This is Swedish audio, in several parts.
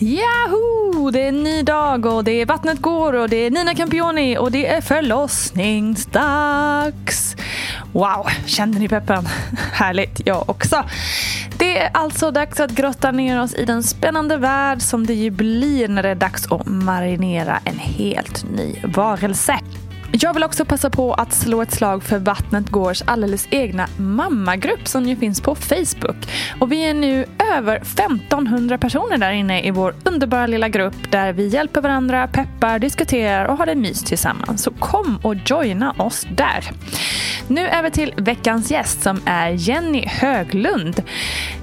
Yahoo! Det är en ny dag och det är Vattnet går och det är Nina Campioni och det är förlossningsdags. Wow, kände ni peppen? Härligt, jag också. Det är alltså dags att grotta ner oss i den spännande värld som det ju blir när det är dags att marinera en helt ny varelse. Jag vill också passa på att slå ett slag för Vattnet Gårds alldeles egna mammagrupp som ju finns på Facebook. Och vi är nu över 1500 personer där inne i vår underbara lilla grupp där vi hjälper varandra, peppar, diskuterar och har det mys tillsammans. Så kom och joina oss där. Nu över till veckans gäst som är Jenny Höglund.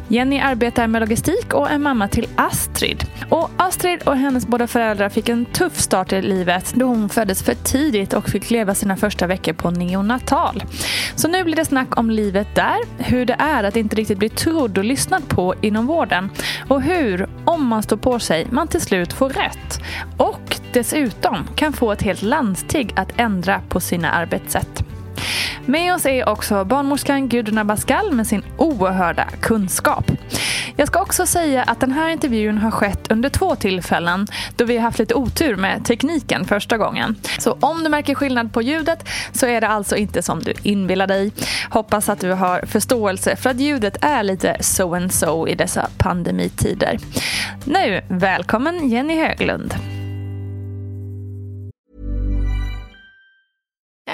Jenny arbetar med logistik och är mamma till Astrid. Och Astrid och hennes båda föräldrar fick en tuff start i livet då hon föddes för tidigt och fick leva sina första veckor på neonatal. Så nu blir det snack om livet där, hur det är att inte riktigt bli trodd och lyssnad på inom vården och hur, om man står på sig, man till slut får rätt. Och dessutom kan få ett helt landsting att ändra på sina arbetssätt. Med oss är också barnmorskan Gudrun Abascal med sin oerhörda kunskap. Jag ska också säga att den här intervjun har skett under två tillfällen då vi har haft lite otur med tekniken första gången. Så om du märker skillnad på ljudet så är det alltså inte som du inbillar dig. Hoppas att du har förståelse för att ljudet är lite so and so i dessa pandemitider. Nu, välkommen Jenny Höglund.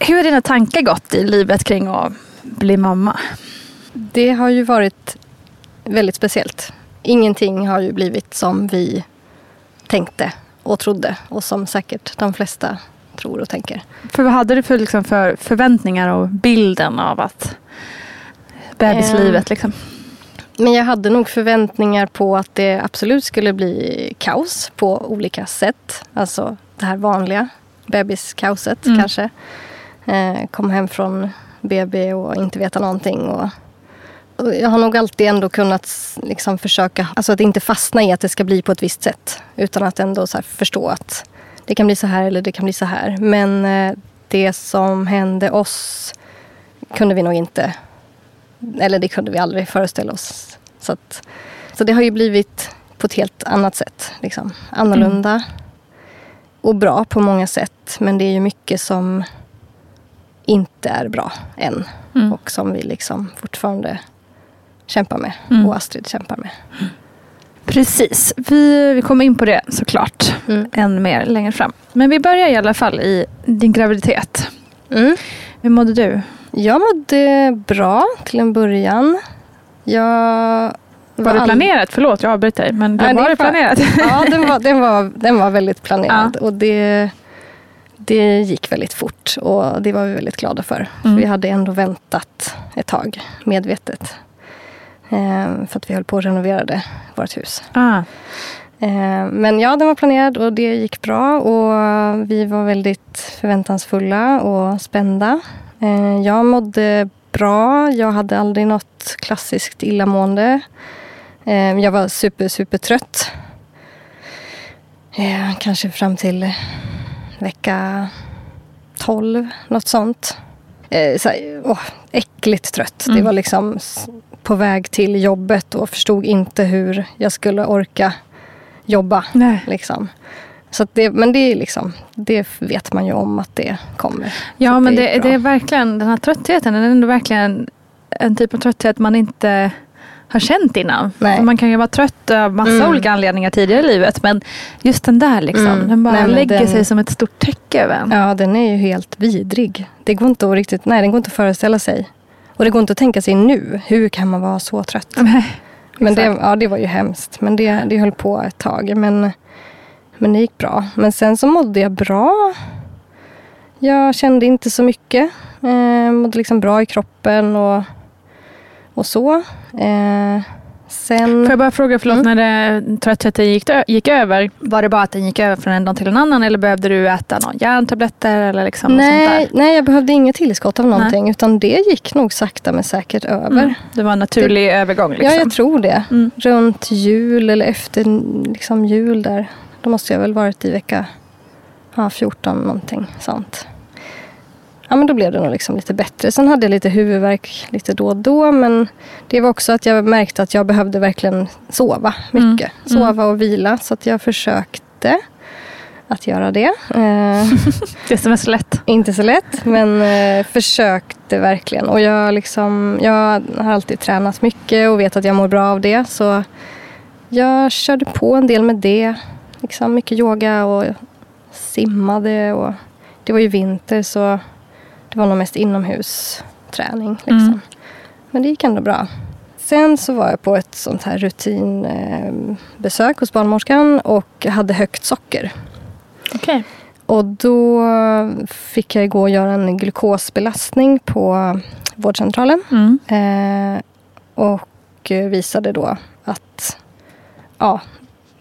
Hur har dina tankar gått i livet kring att bli mamma? Det har ju varit väldigt speciellt. Ingenting har ju blivit som vi tänkte och trodde och som säkert de flesta tror och tänker. För vad hade du för, liksom, för förväntningar och bilden av att bebislivet? Eh, Liksom? Men jag hade nog förväntningar på att det absolut skulle bli kaos på olika sätt. Alltså det här vanliga bebiskaoset Mm. kanske. Eh, kom hem från BB och inte veta någonting. Och, och jag har nog alltid ändå kunnat liksom försöka, alltså att inte fastna i att det ska bli på ett visst sätt. Utan att ändå förstå att det kan bli så här eller det kan bli så här. Men eh, det som hände oss kunde vi nog inte, eller det kunde vi aldrig föreställa oss. Så, att, så det har ju blivit på ett helt annat sätt. Liksom. Annorlunda och bra på många sätt. Men det är ju mycket som inte är bra än. Mm. Och som vi liksom fortfarande kämpar med. Mm. Och Astrid kämpar med. Precis. Vi, vi kommer in på det såklart Mm. än mer längre fram. Men vi börjar i alla fall i din graviditet. Mm. Hur mådde du? Jag mådde bra till en början. Jag Var det planerat? Förlåt, jag avbryter dig. Men det Nej, var det planerat? Ja, den var, den var, den var väldigt planerad. Och det, det gick väldigt fort. Och det var vi väldigt glada för. Mm. vi hade ändå väntat ett tag, medvetet. Ehm, för att vi höll på att renovera vårt hus. ah. Ehm, men ja, den var planerad och det gick bra. Och vi var väldigt förväntansfulla och spända. Ehm, jag mådde bra. Jag hade aldrig något klassiskt illamående. Ehm, jag var super, super trött. Ehm, kanske fram till vecka 12, något sånt. Ehm, så här, åh, äckligt trött. Det Mm. var liksom på väg till jobbet och förstod inte hur jag skulle orka jobba. Nej. Liksom. Så det, men det, är liksom, det vet man ju om att det kommer. Ja, Så men det det, är det, är verkligen den här tröttheten. Den är ändå verkligen en typ av trötthet man inte har känt innan. Man kan ju vara trött av massa Mm. olika anledningar tidigare i livet. Men just den där liksom. Mm. Den bara Nej, lägger den- sig som ett stort täcke över en. Ja, den är ju helt vidrig. Det går inte att riktigt, nej, den går inte att föreställa sig. Och det går inte att tänka sig nu. Hur kan man vara så trött? Nej, Men det, ja, det var ju hemskt. Men det, det höll på ett tag. Men, men det gick bra. Men sen så mådde jag bra. Jag kände inte så mycket. Eh, mådde liksom bra i kroppen och, och så. Eh, sen... Får jag bara fråga, förlåt, Mm. när det, tröttheten gick, gick över. Var det bara att den gick över från en dag till en annan eller behövde du äta någon järntabletter eller liksom nej, där? nej, jag behövde inget tillskott av någonting. Utan det gick nog sakta men säkert över. Mm. Det var en naturlig övergång. Liksom. Ja, jag tror det. Mm. Runt jul eller efter liksom jul där. Då måste jag väl varit i vecka ja, 14 någonting sånt. Ja, men då blev det nog liksom lite bättre. Sen hade jag lite huvudvärk lite då och då. Men det var också att jag märkte att jag behövde verkligen sova mycket. Mm. Sova och vila. Så att jag försökte att göra det. Eh, Det som är så lätt. inte så lätt, men eh, försökte verkligen. Och jag, liksom, jag har alltid tränat mycket och vet att jag mår bra av det. Så jag körde på en del med det. Liksom mycket yoga och simmade. Och det var ju vinter så det var nog mest inomhusträning. Liksom. Mm. Men det gick ändå bra. Sen så var jag på ett sånt här rutinbesök hos barnmorskan och hade högt socker. Okej. Och då fick jag gå och göra en glukosbelastning på vårdcentralen. Mm. Eh, och visade då att ja,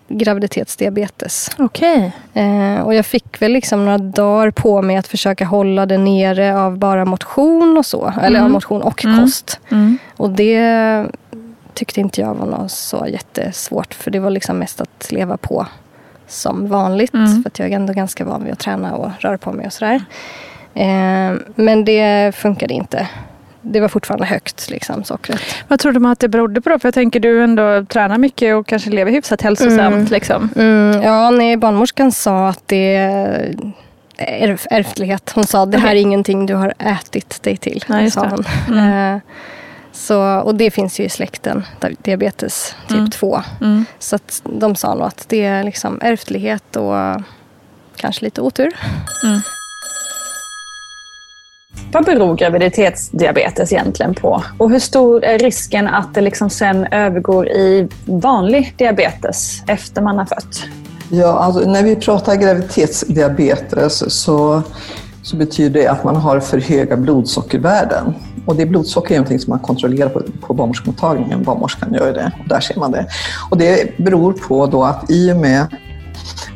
graviditetsdiabetes. Okej. Eh, och jag fick väl liksom några dagar på mig att försöka hålla det nere av bara motion och så. Eller Mm. av motion och Mm. kost. Mm. Och det tyckte inte jag var något så jättesvårt. För det var liksom mest att leva på som vanligt. Mm. För att jag är ändå ganska van vid att träna och röra på mig och sådär. Eh, men det funkade inte. Det var fortfarande högt, liksom, sockret. Vad trodde man att det berodde på då? För jag tänker du ändå tränar mycket och kanske lever hyfsat hälsosamt. Mm. Liksom. Mm, ja, nej, barnmorskan sa att det är ärf- ärftlighet. Hon sa det här är Okej. ingenting du har ätit dig till. Nej, sa hon. Mm. Eh, så, och det finns ju i släkten, di- diabetes typ Mm. 2. Mm. Så att de sa nog att det är liksom ärftlighet och kanske lite otur. Vad beror graviditetsdiabetes egentligen på? Och hur stor är risken att det liksom sen övergår i vanlig diabetes efter man har fött? Ja, alltså, när vi pratar graviditetsdiabetes så, så betyder det att man har för höga blodsockervärden. Och det blodsocker är någonting som man kontrollerar på, på barnmorskemottagningen. Barnmorskan gör det och där ser man det. Och det beror på då att i och med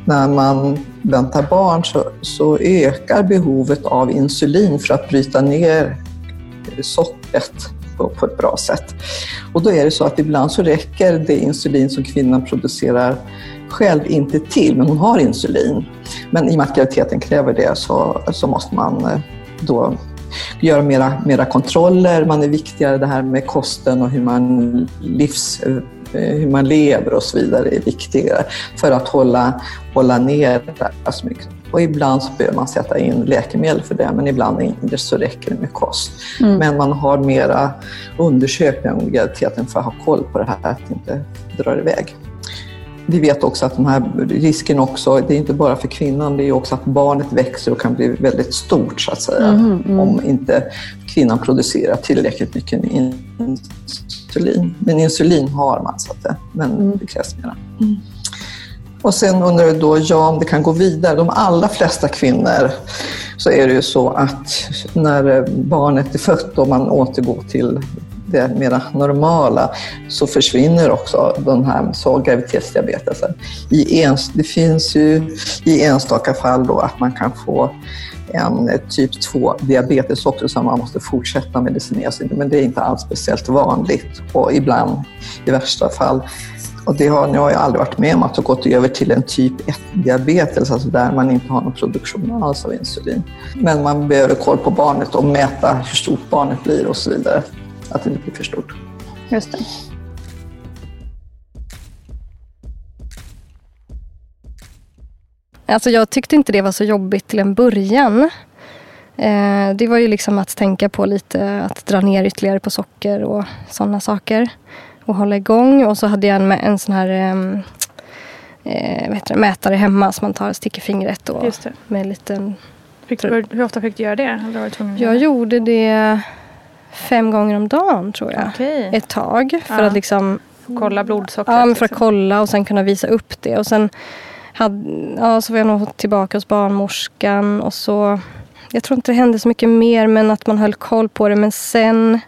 när man väntar barn så, så ökar behovet av insulin för att bryta ner sockret på, på ett bra sätt. Och då är det så att ibland så räcker det insulin som kvinnan producerar själv inte till, men hon har insulin. Men i och med att graviditeten kräver det så, så måste man eh, då göra mera, mera kontroller. Man är viktigare, det här med kosten och hur man, livs, eh, hur man lever och så vidare är viktigare för att hålla, hålla ner så mycket, Och ibland så behöver man sätta in läkemedel för det, men ibland inte så räcker det med kost. Mm. Men man har mera undersökningar om graviditeten för att ha koll på det här, att inte dra iväg. Vi vet också att den här risken också, det är inte bara för kvinnan, det är också att barnet växer och kan bli väldigt stort så att säga. Mm, mm. Om inte kvinnan producerar tillräckligt mycket insulin. Men insulin har man så att det, men mm. det krävs mera. Mm. Och sen undrar du då, ja, om det kan gå vidare. De allra flesta kvinnor så är det ju så att när barnet är fött och man återgår till det mera normala så försvinner också den här så graviditetsdiabetesen. I ens, det finns ju i enstaka fall då att man kan få en typ 2-diabetes också som man måste fortsätta medicinera sig men det är inte alls speciellt vanligt och ibland i värsta fall och det har, nu har jag aldrig varit med om att ha gått över till en typ 1-diabetes, alltså där man inte har någon produktion alls av insulin. Men man behöver koll på barnet och mäta hur stort barnet blir och så vidare att det inte blir för stort. Just det. Alltså jag tyckte inte det var så jobbigt till en början. Eh, det var ju liksom att tänka på lite att dra ner ytterligare på socker och sådana saker. Och hålla igång. Och så hade jag en, en sån här ehm, eh, vet du, mätare hemma som man tar och sticker fingret och Just det. med en liten... Fick du, hur ofta fick du göra det? Eller var du jag gjorde det fem gånger om dagen tror jag. Okay. Ett tag. För ja. att liksom... Kolla blodsockret? Ja, för att liksom. kolla och sen kunna visa upp det. Och sen hade, ja, så var jag nog tillbaka hos barnmorskan och så... Jag tror inte det hände så mycket mer men att man höll koll på det. Men sen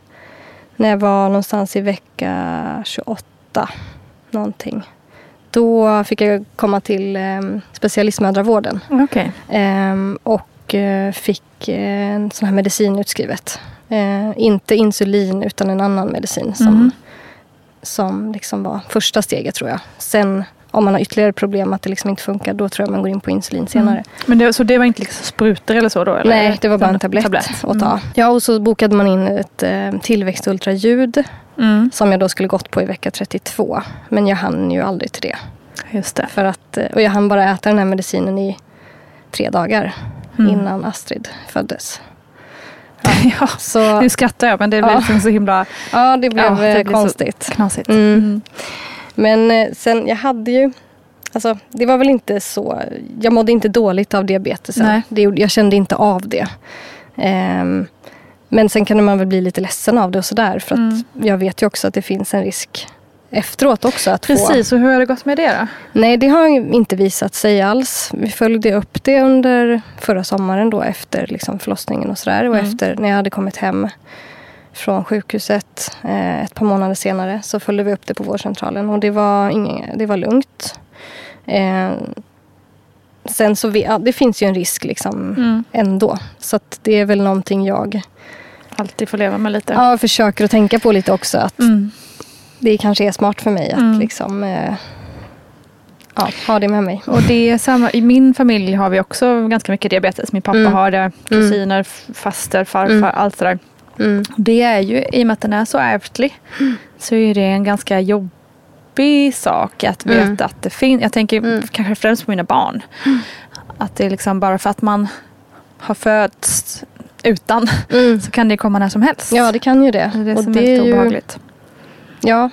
när jag var någonstans i vecka 28 någonting. Då fick jag komma till eh, specialistmödravården. Okay. Eh, och fick en sån här medicin utskrivet. Eh, inte insulin utan en annan medicin som, mm. som liksom var första steget tror jag. Sen om man har ytterligare problem att det liksom inte funkar, då tror jag man går in på insulin senare. Mm. Men det, så det var inte liksom sprutor eller så då? Eller? Nej, det var bara en tablett, tablett. att ta. Mm. Ja, och så bokade man in ett eh, tillväxtultraljud mm. som jag då skulle gått på i vecka 32. Men jag hann ju aldrig till det. Just det. För att, eh, och jag hann bara äta den här medicinen i tre dagar mm. innan Astrid föddes. Ja, så, nu skrattar jag men det blir ja. liksom så himla... Ja, det blev ja, det eh, konstigt. knasigt. Mm. Mm. Men eh, sen, jag hade ju... Alltså, det var väl inte så... Jag mådde inte dåligt av diabetesen. Det, jag kände inte av det. Um, men sen kan man väl bli lite ledsen av det och sådär. För att mm. jag vet ju också att det finns en risk efteråt också. Att Precis, få... och hur har det gått med det då? Nej, det har inte visat sig alls. Vi följde upp det under förra sommaren då efter liksom förlossningen och sådär. Och mm. efter när jag hade kommit hem från sjukhuset eh, ett par månader senare så följde vi upp det på vårdcentralen och det var, ingen, det var lugnt. Eh, sen så vi, ja, det finns ju en risk liksom mm. ändå. Så det är väl någonting jag alltid får leva med lite. Ja, försöker att tänka på lite också. Att mm. Det kanske är smart för mig att mm. liksom eh, ja, ha det med mig. Och det är samma, I min familj har vi också ganska mycket diabetes. Min pappa mm. har det, kusiner, mm. faster, farfar, mm. allt sådär. Mm. Det är ju, i och med att den är så ärftlig, mm. så är det en ganska jobbig sak att veta mm. att det finns. Jag tänker mm. kanske främst på mina barn. Mm. Att det är liksom bara för att man har fötts utan mm. så kan det komma när som helst. Ja, det kan ju det. Det är det och som det är lite obehagligt. Ja,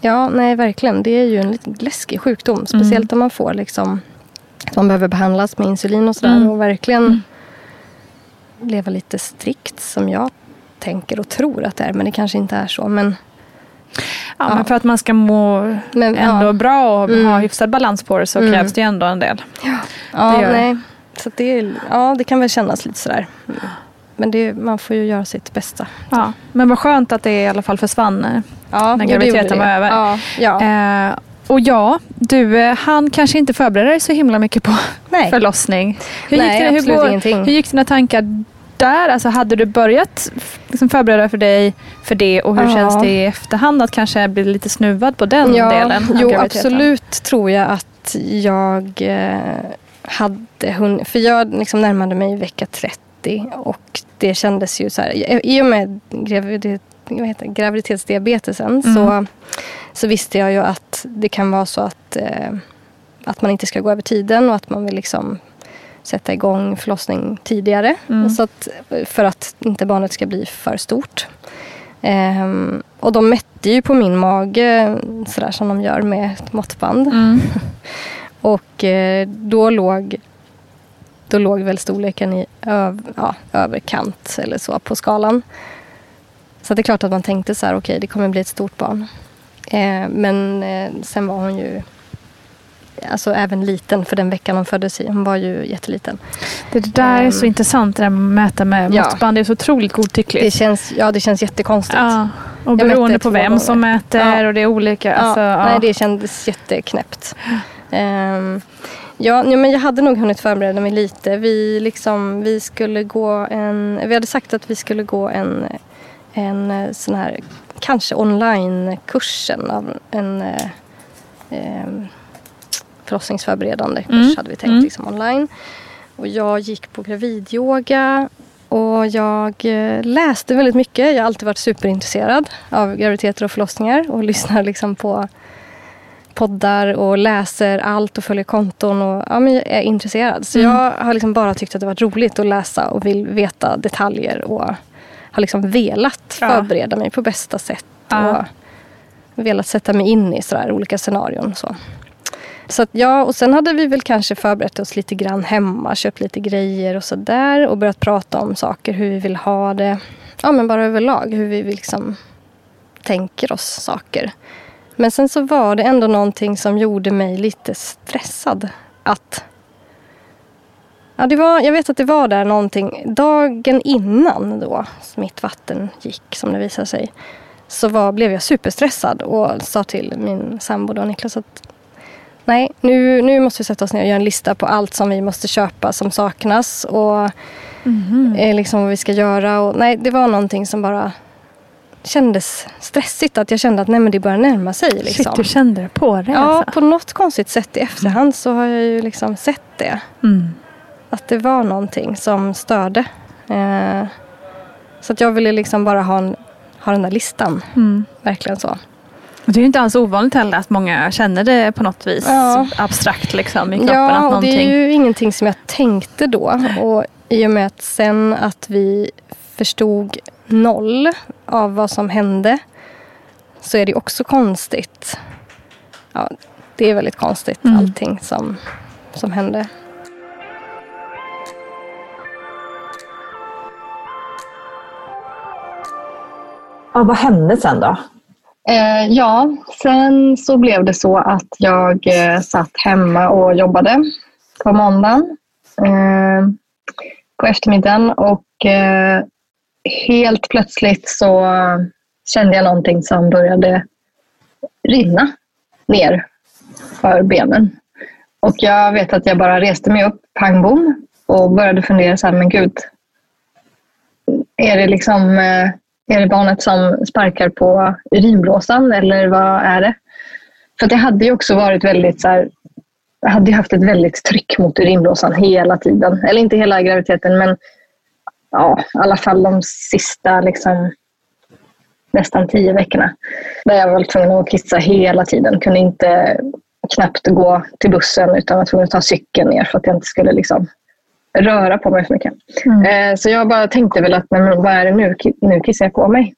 ja, nej verkligen. Det är ju en lite läskig sjukdom. Speciellt om man får liksom att man behöver behandlas med insulin och sådär. Och verkligen leva lite strikt som jag tänker och tror att det är. Men det kanske inte är så. Men, ja, ja. men för att man ska må men, ändå ja. bra och mm. ha hyfsad balans på det så mm. krävs det ju ändå en del. Ja, ja nej. Så det, ja, det kan väl kännas lite sådär. Men det, man får ju göra sitt bästa. Ja, men vad skönt att det i alla fall försvann eh, ja, när graviditeten var över. Ja, ja. Eh, och ja, du eh, han kanske inte förberedde dig så himla mycket på Nej. förlossning. Hur, Nej, gick det, hur, går, hur gick dina tankar där? Alltså hade du börjat liksom förbereda för dig för det och hur ja. känns det i efterhand att kanske bli lite snuvad på den ja, delen? Jo, absolut tror jag att jag eh, hade hunnit. För jag liksom närmade mig vecka 30 och det kändes ju så här. I och med graviditet, vad heter, graviditetsdiabetesen mm. så, så visste jag ju att det kan vara så att, eh, att man inte ska gå över tiden och att man vill liksom sätta igång förlossning tidigare. Mm. Så att, för att inte barnet ska bli för stort. Ehm, och de mätte ju på min mage sådär som de gör med ett måttband. Mm. Och eh, då låg då låg väl storleken i öv, ja, överkant eller så på skalan. Så det är klart att man tänkte så här, okej det kommer bli ett stort barn. Eh, men eh, sen var hon ju alltså även liten för den veckan hon föddes i. Hon var ju jätteliten. Det där är så Ehm. intressant det där med att mäta med Ja. måttband. Det är så otroligt godtyckligt. Det känns, ja, det känns jättekonstigt. ja. Och beroende på vem som gånger. mäter Ja. och det är olika. Ja, Alltså. Nej, det kändes jätteknäppt. Ehm, ja, nej, men jag hade nog hunnit förbereda mig lite. Vi, liksom, vi skulle gå en... Vi hade sagt att vi skulle gå en, en eh, sån här, kanske online-kursen av en eh, ehm, förlossningsförberedande kurs Mm, hade vi tänkt mm. liksom online. Och jag gick på gravidyoga och jag eh, läste väldigt mycket. Jag har alltid varit superintresserad av graviditeter och förlossningar och lyssnar liksom på poddar och läser allt och följer konton och ja, men jag är intresserad. Så Mm. jag har liksom bara tyckt att det varit roligt att läsa och vill veta detaljer och har liksom velat Ja. förbereda mig på bästa sätt. Ja. Och velat sätta mig in i sådär olika scenarion. och Så. Så att ja, och sen hade vi väl kanske förberett oss lite grann hemma, köpt lite grejer och sådär och börjat prata om saker, hur vi vill ha det. Ja, men bara överlag, hur vi liksom tänker oss saker. Men sen så var det ändå någonting som gjorde mig lite stressad. Att Ja, det var, jag vet att det var där någonting. Dagen innan då mitt vatten gick, som det visade sig, så var, blev jag superstressad och sa till min sambo då, Niklas att nej, nu, nu måste vi sätta oss ner och göra en lista på allt som vi måste köpa som saknas och eh, liksom vad vi ska göra. Och, nej, det var någonting som bara kändes stressigt. Att jag kände att nej, men det börjar närma sig. Liksom. Shit, du kände det på dig Ja, alltså. på något konstigt sätt i efterhand så har jag ju liksom sett det. Mm. Att det var någonting som störde. Eh, så att jag ville liksom bara ha, en, ha den där listan. Mm. Verkligen så. Och Det är ju inte alls ovanligt heller att många känner det på något vis Ja. abstrakt liksom, i kroppen. Ja, att någonting... det är ju ingenting som jag tänkte då. Och i och med att sen att vi förstod noll av vad som hände så är det också konstigt. Ja, det är väldigt konstigt Mm. allting som, som hände. Ja, vad hände sen då? Eh, ja, sen så blev det så att jag eh, satt hemma och jobbade på måndagen eh, på eftermiddagen och eh, helt plötsligt så kände jag någonting som började rinna ner för benen. Och jag vet att jag bara reste mig upp, pang bom, och började fundera så här, men gud, är det liksom eh, är det barnet som sparkar på urinblåsan eller vad är det? För att det hade ju också varit väldigt så här, jag hade ju haft ett väldigt tryck mot urinblåsan hela tiden. Eller inte hela graviditeten men ja, i alla fall de sista liksom, nästan tio veckorna. Där jag var tvungen att kissa hela tiden. Kunde inte knappt gå till bussen utan var tvungen att ta cykeln ner för att jag inte skulle liksom, röra på mig för mycket. Eh, så jag bara tänkte väl att men vad är det nu? Nu kissar jag på mig.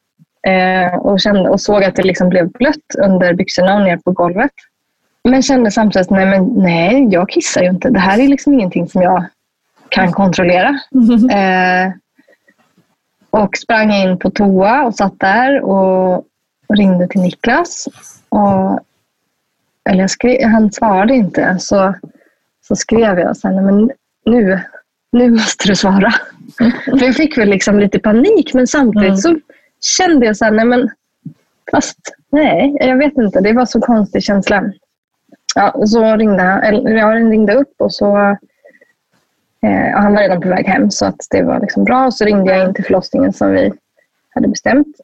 Eh, och, kände, och såg att det liksom blev blött under byxorna och ner på golvet. Men kände samtidigt nej, men nej, jag kissar ju inte. Det här är liksom ingenting som jag kan kontrollera. Eh, och sprang in på toa och satt där och ringde till Niklas. Och, eller skrev, han svarade inte. Så, så skrev jag nej, men nu, nu måste du svara. För jag fick väl liksom lite panik men samtidigt så kände jag så här, nej men fast nej, jag vet inte. Det var så konstig känsla. Ja, så ringde eller jag ringde upp och så eh, ja, han var redan på väg hem så att det var liksom bra. Så ringde jag in till förlossningen som vi hade bestämt.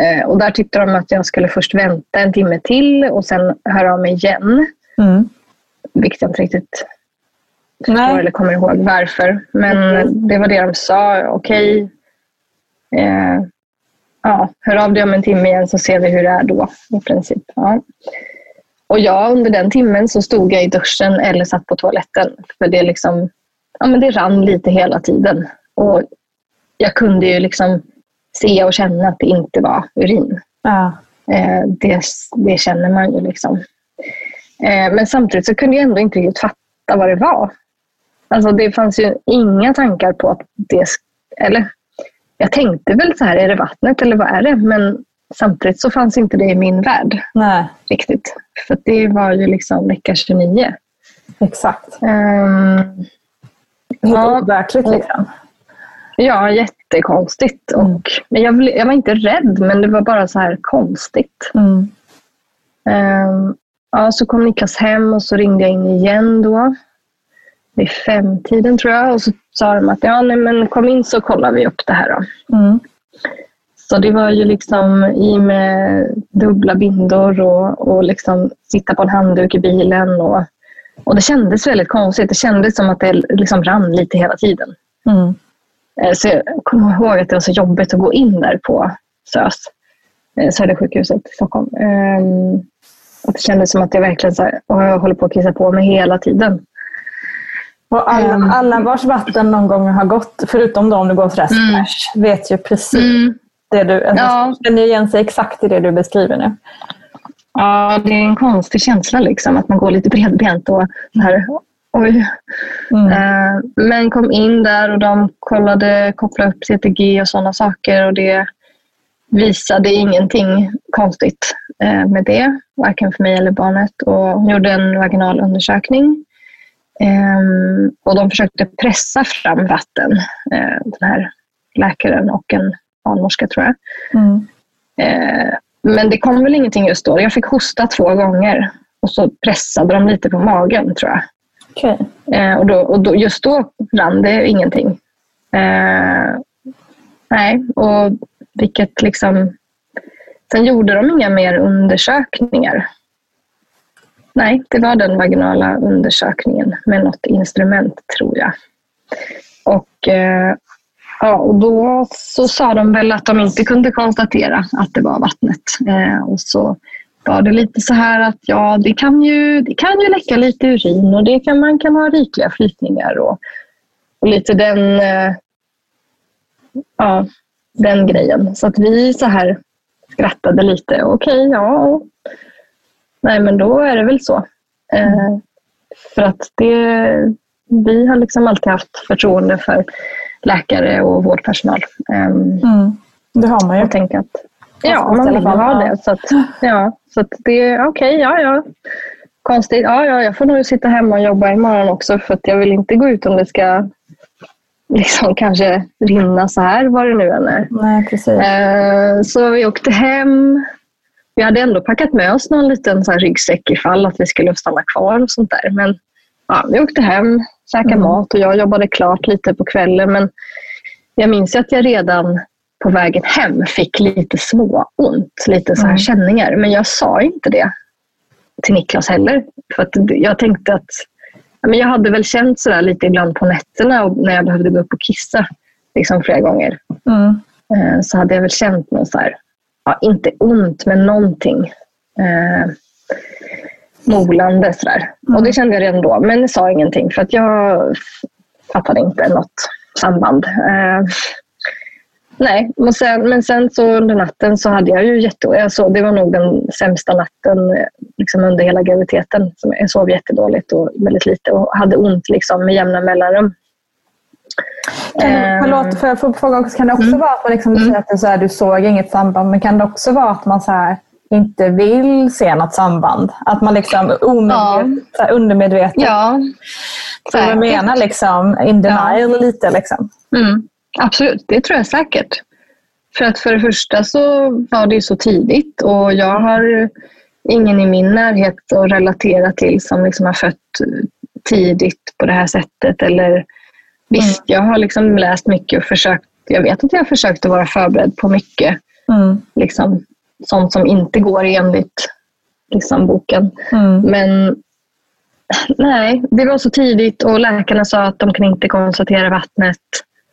Eh, och där tyckte de att jag skulle först vänta en timme till och sen höra av mig igen. Mm. Vilket jag inte riktigt förstår eller kommer ihåg varför. Men det var det de sa. Okej. Eh, ja, hör av dig om en timme igen så ser vi hur det är då i princip. Ja. Och jag under den timmen så stod jag i duschen eller satt på toaletten. För det liksom ja, men det rann lite hela tiden. Och jag kunde ju liksom se och känna att det inte var urin. Ja. Eh, det, det känner man ju liksom. Eh, men samtidigt så kunde jag ändå inte riktigt fatta vad det var. Alltså det fanns ju inga tankar på att det... Eller jag tänkte väl så här, är det vattnet eller vad är det? Men samtidigt så fanns inte det i min värld Nej, riktigt. För det var ju liksom vecka 29. exakt. Helt Ja. overkligt liksom. ja, jättekonstigt. Och, men jag, jag var inte rädd, men det var bara så här konstigt. Mm. Ehm, ja, så kom Niklas hem och så ringde jag in igen då. Vid femtiden tror jag. Och så sa de att ja, nej, men kom in så kollar vi upp det här. Då. Mm. Så det var ju liksom i med dubbla bindor och, och liksom sitta på en handduk i bilen. Och, och det kändes väldigt konstigt. Det kändes som att det liksom rann lite hela tiden. Mm. Eh, Så jag kommer ihåg att det var så jobbigt att gå in där på SÖS, eh, Södersjukhuset i Stockholm. Ehm, Att det kändes som att jag verkligen så här, och jag håller på att kissa på mig hela tiden. Och alla, Ehm. alla vars vatten någon gång har gått, förutom de du går till Restbärs, vet ju precis det du... Alltså, Ja. känner igen sig exakt i det du beskriver nu. Ja, det är en konstig känsla liksom, att man går lite bredbent och så här, oj. Mm. Eh, Men kom in där och de kollade, kopplade upp CTG och sådana saker och det visade ingenting konstigt eh, med det, varken för mig eller barnet. Och hon gjorde en vaginal undersökning. Ehm, Och de försökte pressa fram vatten, eh, den här läkaren och en barnmorska tror jag. Mm. Men det kom väl ingenting just då. Jag fick hosta två gånger och så pressade de lite på magen tror jag. Okej. Eh, och då, och då, just då rann det ingenting. Eh, nej, och vilket liksom... Sen gjorde de inga mer undersökningar. Nej, det var den vaginala undersökningen med något instrument tror jag. Och, eh, ja, och då så sa de väl att de inte kunde konstatera att det var vattnet. Eh, och så var det lite så här att ja, det kan ju, det kan ju läcka lite urin och det kan, man kan ha rikliga flytningar och, och lite den, eh, ja, den grejen. Så att vi så här skrattade lite. Okej, ja. Nej, men då är det väl så. Eh, för att det, vi har liksom alltid haft förtroende för läkare och vårdpersonal. Ehm, Mm. Det har man ju. jag tänker att ja, man vill ha det. Så att, ja, så att det är okej, ja, ja. Konstigt. Ja, ja, jag får nog sitta hemma och jobba imorgon också för att jag vill inte gå ut om det ska liksom kanske rinna så här, vad det nu än är. Nej, precis. Eh, Så vi åkte hem. Vi hade ändå packat med oss någon liten så här ryggsäck ifall att vi skulle stanna kvar och sånt där. Men ja, vi åkte hem, käkade mat och jag jobbade klart lite på kvällen. Men jag minns att jag redan på vägen hem fick lite småont, lite så här Mm. känningar. Men jag sa inte det till Niklas heller. För jag tänkte att men jag hade väl känt sådär lite ibland på nätterna och när jag behövde gå upp och kissa liksom flera gånger Mm. eh, så hade jag väl känt någon så här, ja, inte ont men någonting eh, molande sådär. Och det kände jag redan då, men sa ingenting för att jag fattade inte något samband. Eh, nej, men sen, men sen så under natten så hade jag ju jätte... Jag sov, det var nog den sämsta natten eh, liksom under hela graviditeten. Jag sov jättedåligt och väldigt lite och hade ont liksom med jämna mellanrum. Kan det, Ehm. förlåt, för jag fråga också, kan det också vara att man liksom, säger att du, så här, du såg inget samband, men kan det också vara att man så här, inte vill se något samband? Att man liksom omedvetet, här, undermedvetet, Ja, så jag menar liksom, in denial lite. Liksom. Mm, absolut, det tror jag säkert. För att för det första så var det ju så tidigt och jag har ingen i min närhet att relatera till som liksom har fött tidigt på det här sättet. Eller, visst, jag har liksom läst mycket och försökt. Jag vet att jag har försökt att vara förberedd på mycket. Mm. Liksom, sånt som inte går enligt liksom, boken. Mm. Men nej, det var så tidigt och läkarna sa att de kan inte konstatera vattnet.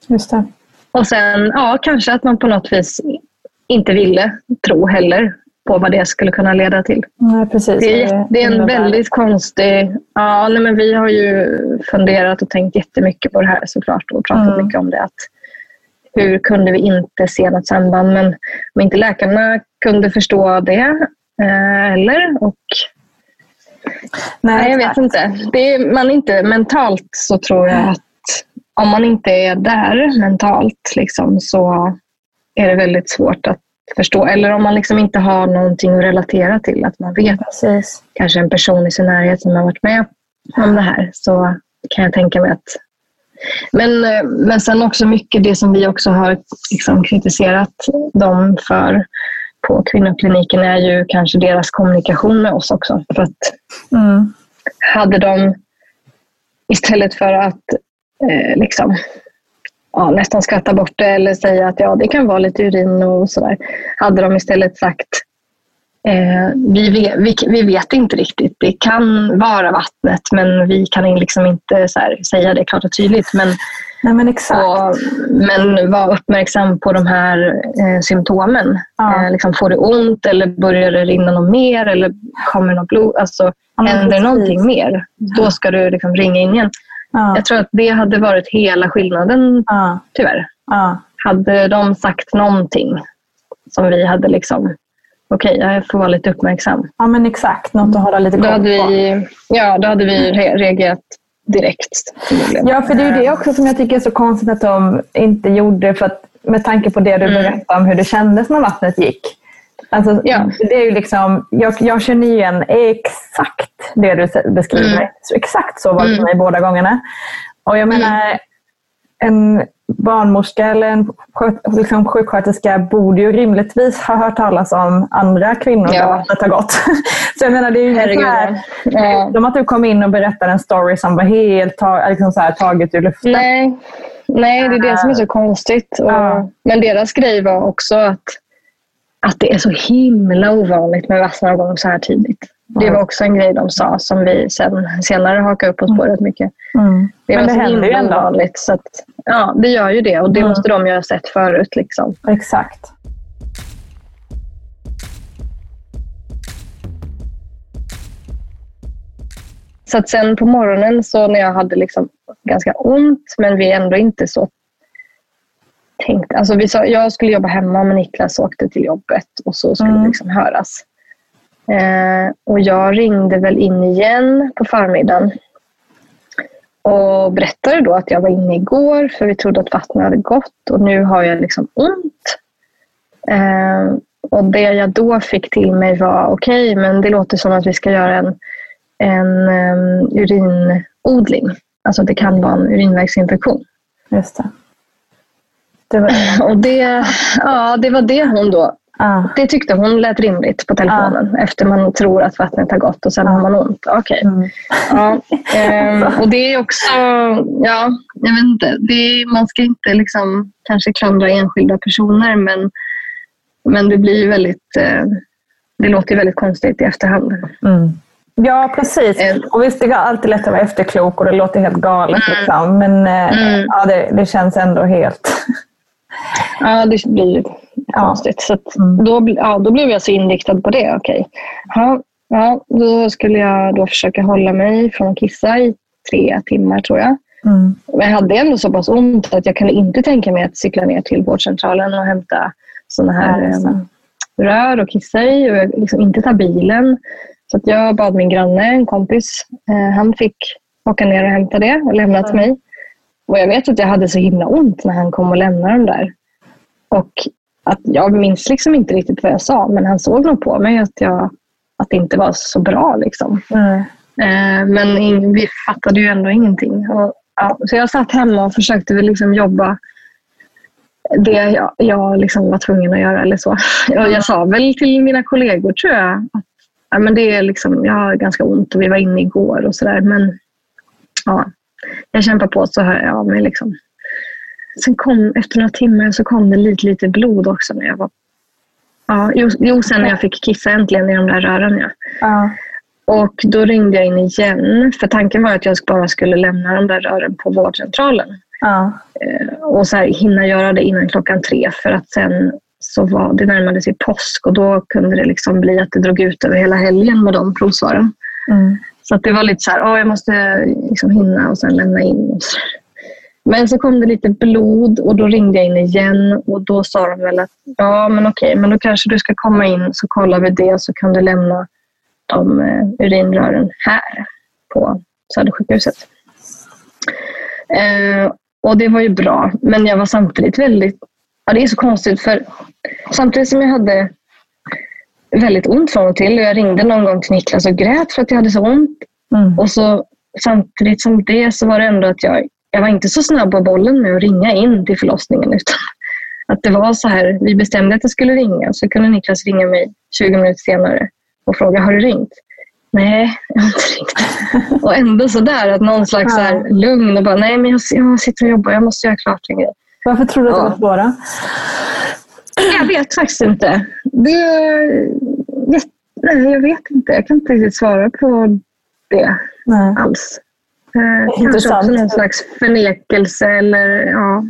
Just det. Och sen, ja, kanske att man på något vis inte ville tro heller. på vad det skulle kunna leda till. Nej, precis. Det är, det är en väldigt konstig... Ja, nej, men vi har ju funderat och tänkt jättemycket på det här såklart och pratat Mm. mycket om det. Att hur kunde vi inte se något samband? Men om inte läkarna kunde förstå det eh, eller? Och, nej, jag vet inte. Det är, man inte. Mentalt så tror jag att om man inte är där mentalt liksom, så är det väldigt svårt att förstå. Eller om man liksom inte har någonting att relatera till. Att man vet Precis. kanske en person i sin närhet som har varit med om det här. Så kan jag tänka mig att... Men, eh, men sen också mycket det som vi också har liksom kritiserat dem för på kvinnokliniken är ju kanske deras kommunikation med oss också. För att Mm. hade de istället för att eh, liksom, ja, nästan skratta bort det eller säga att ja, det kan vara lite urin och sådär. Hade de istället sagt vi, vet, vi, vi vet inte riktigt. Det kan vara vattnet men vi kan liksom inte säga det klart och tydligt. Men, Nej, men och, men var uppmärksam på de här eh, symptomen. Ja. Eh, liksom, får du ont eller börjar det rinna något mer eller kommer något blod? Alltså, Ja, händer precis. någonting mer, då ska du liksom ringa in igen. Ja. Jag tror att det hade varit hela skillnaden, tyvärr. Hade de sagt någonting som vi hade liksom, okej, jag får vara lite uppmärksam. ja, men exakt. Något att hålla lite koll på. vi, ja, då hade vi re- reagerat direkt. Ja, för det är ju det också som jag tycker är så konstigt att de inte gjorde. För att, med tanke på det du Mm. berättade om hur det kändes när vattnet gick. Alltså, Ja. det är ju liksom, jag, jag känner igen exakt det du beskriver. Mm. Så exakt så var det för Mm. mig båda gångerna. Och jag menar, en barnmorska eller en liksom sjuksköterska borde ju rimligtvis ha hört talas om andra kvinnor Ja. där vattnet har gått. så jag menar, det är ju Herregud, så här, ja. som att du kom in och berättade en story som var helt liksom så här, taget ur luften. Nej, nej, det är det som är så konstigt. Och, Ja. Men deras grej var också att, att det är så himla ovanligt med vassnavgång så här tidigt. Det var också en grej de sa som vi sen, senare hakade upp oss på rätt mycket. Mm. Det Men var det händer ju ändå. ovanligt. Så att, ja, det gör ju det och det Mm. måste de ju ha sett förut. Liksom. Exakt. Så att sen på morgonen så när jag hade liksom ganska ont men vi ändå inte så tänkt. Alltså vi sa, jag skulle jobba hemma men Niklas åkte till jobbet och så skulle Mm. det liksom höras. Eh, och jag ringde väl in igen på förmiddagen och berättade då att jag var inne igår för vi trodde att vattnet hade gått och nu har jag liksom ont. Eh, och det jag då fick till mig var okej, men det låter som att vi ska göra en, en um, urinodling. Alltså det kan vara en urinvägsinfektion. Just det. det var, Och det, ja, det var det hon då ah, det tyckte hon lät rimligt på telefonen efter man tror att vattnet har gått och sen har man ont. Okej. mm. Ja, ehm, och det är också, ja, jag vet inte. Är, man ska inte liksom kanske klandra enskilda personer men, men det blir väldigt, eh, det låter väldigt konstigt i efterhand. mm. Ja, precis. Eh. Och visst, det är alltid lätt att vara efterklok och det låter helt galet. Liksom. Men eh, Mm. ja, det, det känns ändå helt... Ja, det blir konstigt. Så Mm. då, ja, då blev jag så inriktad på det. Okej. Ja, ja, då skulle jag då försöka hålla mig från att kissa i tre timmar tror jag. Mm. Men jag hade ändå så pass ont att jag kunde inte tänka mig att cykla ner till vårdcentralen och hämta sådana här em, rör och kissa i och jag liksom inte ta bilen. Så att jag bad min granne, en kompis, eh, han fick åka ner och hämta det och lämna till mig. Och jag vet att jag hade så himla ont när han kom och lämnade dem där. Och att jag minns liksom inte riktigt vad jag sa men han såg nog på mig att, jag, att det inte var så bra. Liksom. Mm. Eh, men ing, vi fattade ju ändå ingenting. Och, ja, så jag satt hemma och försökte väl liksom jobba det jag, jag liksom var tvungen att göra. Eller så. Och jag sa väl till mina kollegor tror jag att ja, men det är liksom, jag har ganska ont och vi var inne igår och sådär. Men ja, jag kämpar på så hör jag av mig. Liksom. Sen kom, efter några timmar så kom det lite, lite blod också när jag var Ja, jo, jo, sen när jag fick kissa äntligen i de där rören. Ja. Ja. Och då ringde jag in igen. För tanken var att jag bara skulle lämna de där rören på vårdcentralen. Ja. Eh, och så här, hinna göra det innan klockan tre för att sen så var det närmade sig påsk och då kunde det liksom bli att det drog ut över hela helgen med de provsvaren. Mm. Så att det var lite så här, oh, jag måste liksom hinna och sen lämna in. Och så. Men så kom det lite blod och då ringde jag in igen och då sa de väl att ja men okej, men då kanske du ska komma in så kollar vi det så kan du lämna de eh, urinrören här på Södersjukhuset. Eh, och det var ju bra, men jag var samtidigt väldigt... Ja, det är så konstigt för samtidigt som jag hade väldigt ont från och till och jag ringde någon gång till Niklas och grät för att jag hade så ont. Mm. Och så samtidigt som det så var det ändå att jag, jag var inte så snabb på bollen med att ringa in till förlossningen utan att det var så här, vi bestämde att jag skulle ringa så kunde Niklas ringa mig 20 minuter senare och fråga, har du ringt? Nej, jag har inte ringt. Och ändå sådär, att någon slags så här, lugn och bara, nej men jag, jag sitter och jobbar, jag måste göra klart en grej. Varför tror du att det Ja. var svåra? Jag vet faktiskt inte. Det, det, nej, jag vet inte. Jag kan inte riktigt svara på det Nej. alls. Eh, kanske Intressant. också någon slags förnekelse eller ja,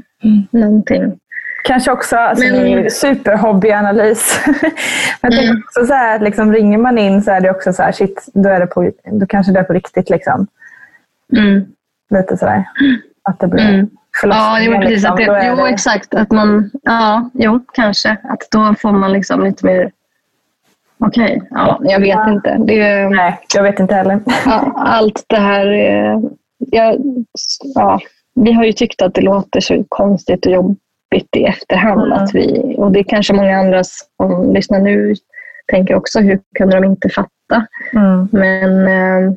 någonting. Kanske också alltså, Men- superhobbyanalys. Men Mm. också så här, att liksom, ringer man in så är det också så här, shit, då, är det på, då kanske det är på riktigt. Liksom. Mm. Lite sådär. Att det blir Mm. Ja, jo, precis. liksom. Att det, jo, det- exakt. Att man, ja, jo, kanske. Att då får man liksom lite mer... Okej, ja, jag vet inte. Det, Nej, jag vet inte heller. allt det här... eh, Ja, ja, vi har ju tyckt att det låter så konstigt och jobbigt i efterhand. Mm. Att vi, och det är kanske många andra som lyssnar nu tänker också, hur kunde de inte fatta? Mm. Men eh,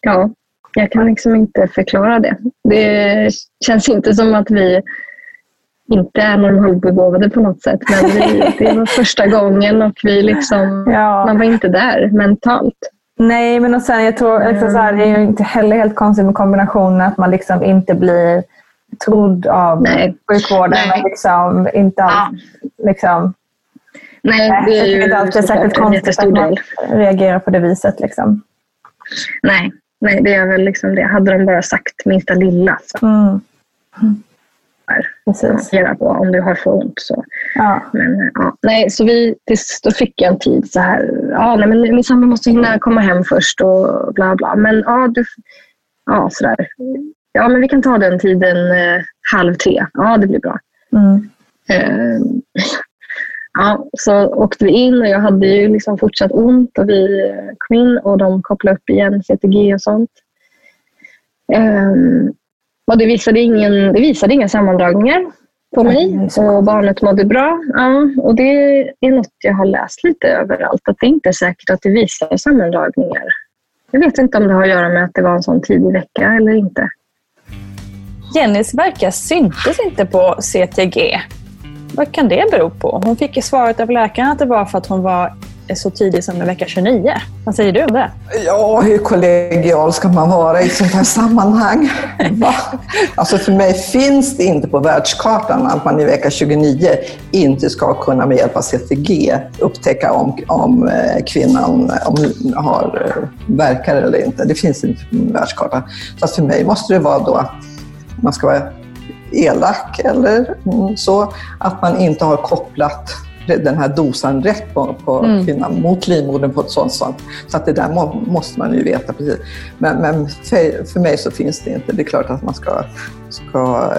ja, jag kan liksom inte förklara det. Det känns inte som att vi inte är normalbegåvade på något sätt. Men vi, det var första gången och vi liksom, Ja. man var inte där mentalt. Nej, men och sen, jag tror liksom, så här, det är ju inte heller helt konstigt med kombinationen att man liksom inte blir trodd av Nej. sjukvården. Nej. Liksom, inte alls, liksom, Nej, det är ju inte det är såklart särskilt en konstigt att man del. reagerar på det viset. Liksom. Nej, nej, det är väl liksom det. Hade de bara sagt minsta lilla så Mm. Här, Precis. på om du har för ont. Så. Ja. Men, ja, nej, så vi, tills, då fick jag en tid så här. Ja, nej, men min sambo måste hinna komma hem först och bla bla. Men ja, du, ja sådär. Ja, men vi kan ta den tiden eh, halv tre. Ja, det blir bra. Mm. Eh, ja, så åkte vi in och jag hade ju liksom fortsatt ont och vi eh, kom in och de kopplade upp igen CTG och sånt. Eh, och det visade, ingen, det visade inga sammandragningar på mig och barnet mådde bra. Ja, och det är något jag har läst lite överallt, att det inte är säkert att det visar sammandragningar. Jag vet inte om det har att göra med att det var en sån tidig vecka eller inte. Jennys verkar syntes inte på CTG. Vad kan det bero på? Hon fick svaret av läkaren att det var för att hon var så tidig som i vecka 29. Vad säger du om det? Ja, hur kollegial ska man vara i ett sånt här sammanhang? Va? Alltså för mig finns det inte på världskartan att man i vecka 29 inte ska kunna med hjälp av CTG upptäcka om, om eh, kvinnan om hon har eh, verkar eller inte. Det finns inte på världskartan. Så för mig måste det vara då att man ska vara elak eller så, att man inte har kopplat den här dosan rätt på, på kvinnan mot livmodern på ett sånt sätt. Så att det där må, måste man ju veta precis. Men, men för, för mig så finns det inte. Det är klart att man ska, ska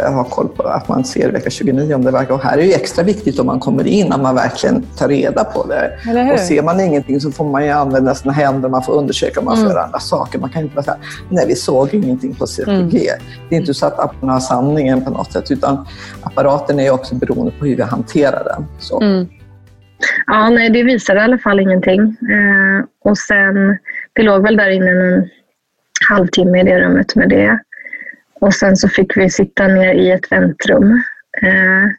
ha koll på att man ser vecka 29 om det verkar. Och här är det ju extra viktigt om man kommer in, att man verkligen tar reda på det. Och ser man ingenting så får man ju använda sina händer, man får undersöka, man får göra andra saker. Man kan inte bara säga, nej vi såg ingenting på CTG. Det är inte så att apparaten har sanningen på något sätt, utan apparaten är ju också beroende på hur vi hanterar den. Så. Ja, nej, det visade i alla fall ingenting. Eh, och sen, det låg väl där inne en halvtimme i det rummet med det. Och sen så fick vi sitta ner i ett väntrum. Eh,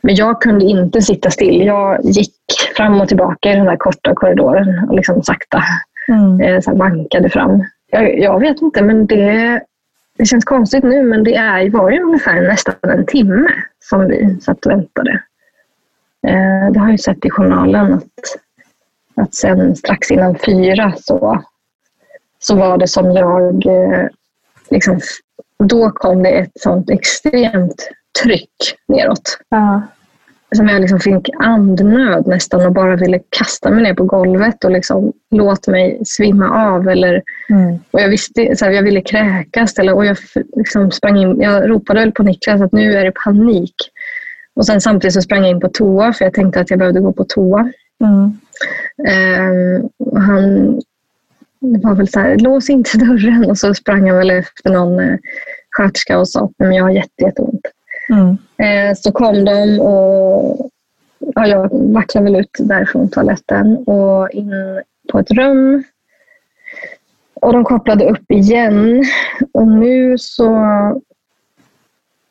men jag kunde inte sitta still. Jag gick fram och tillbaka i den där korta korridoren och liksom sakta Mm. eh, så vankade fram. Jag, jag vet inte, men det, det känns konstigt nu, men det är, var ju ungefär nästan en timme som vi satt och väntade. Eh, det har jag ju sett i journalen att, att sen strax innan fyra så, så var det som jag... Eh, liksom, då kom det ett sånt extremt tryck neråt. Ja. som jag liksom fick andnöd nästan och bara ville kasta mig ner på golvet och liksom låt mig svimma av. Eller, Mm. och jag, visste, så här, jag ville kräkas eller, och jag liksom sprang in. Jag ropade väl på Niklas att nu är det panik. Och sen samtidigt så sprang jag in på toa för jag tänkte att jag behövde gå på toa. Mm. Och han det var väl så här, lås inte dörren. Och så sprang han väl efter någon eh, sköterska och sa att "Nej, men jag har jätte, jätteont. Mm. Eh, så kom de och ja, jag vacklade väl ut därifrån toaletten och in på ett rum. Och de kopplade upp igen. Och nu så...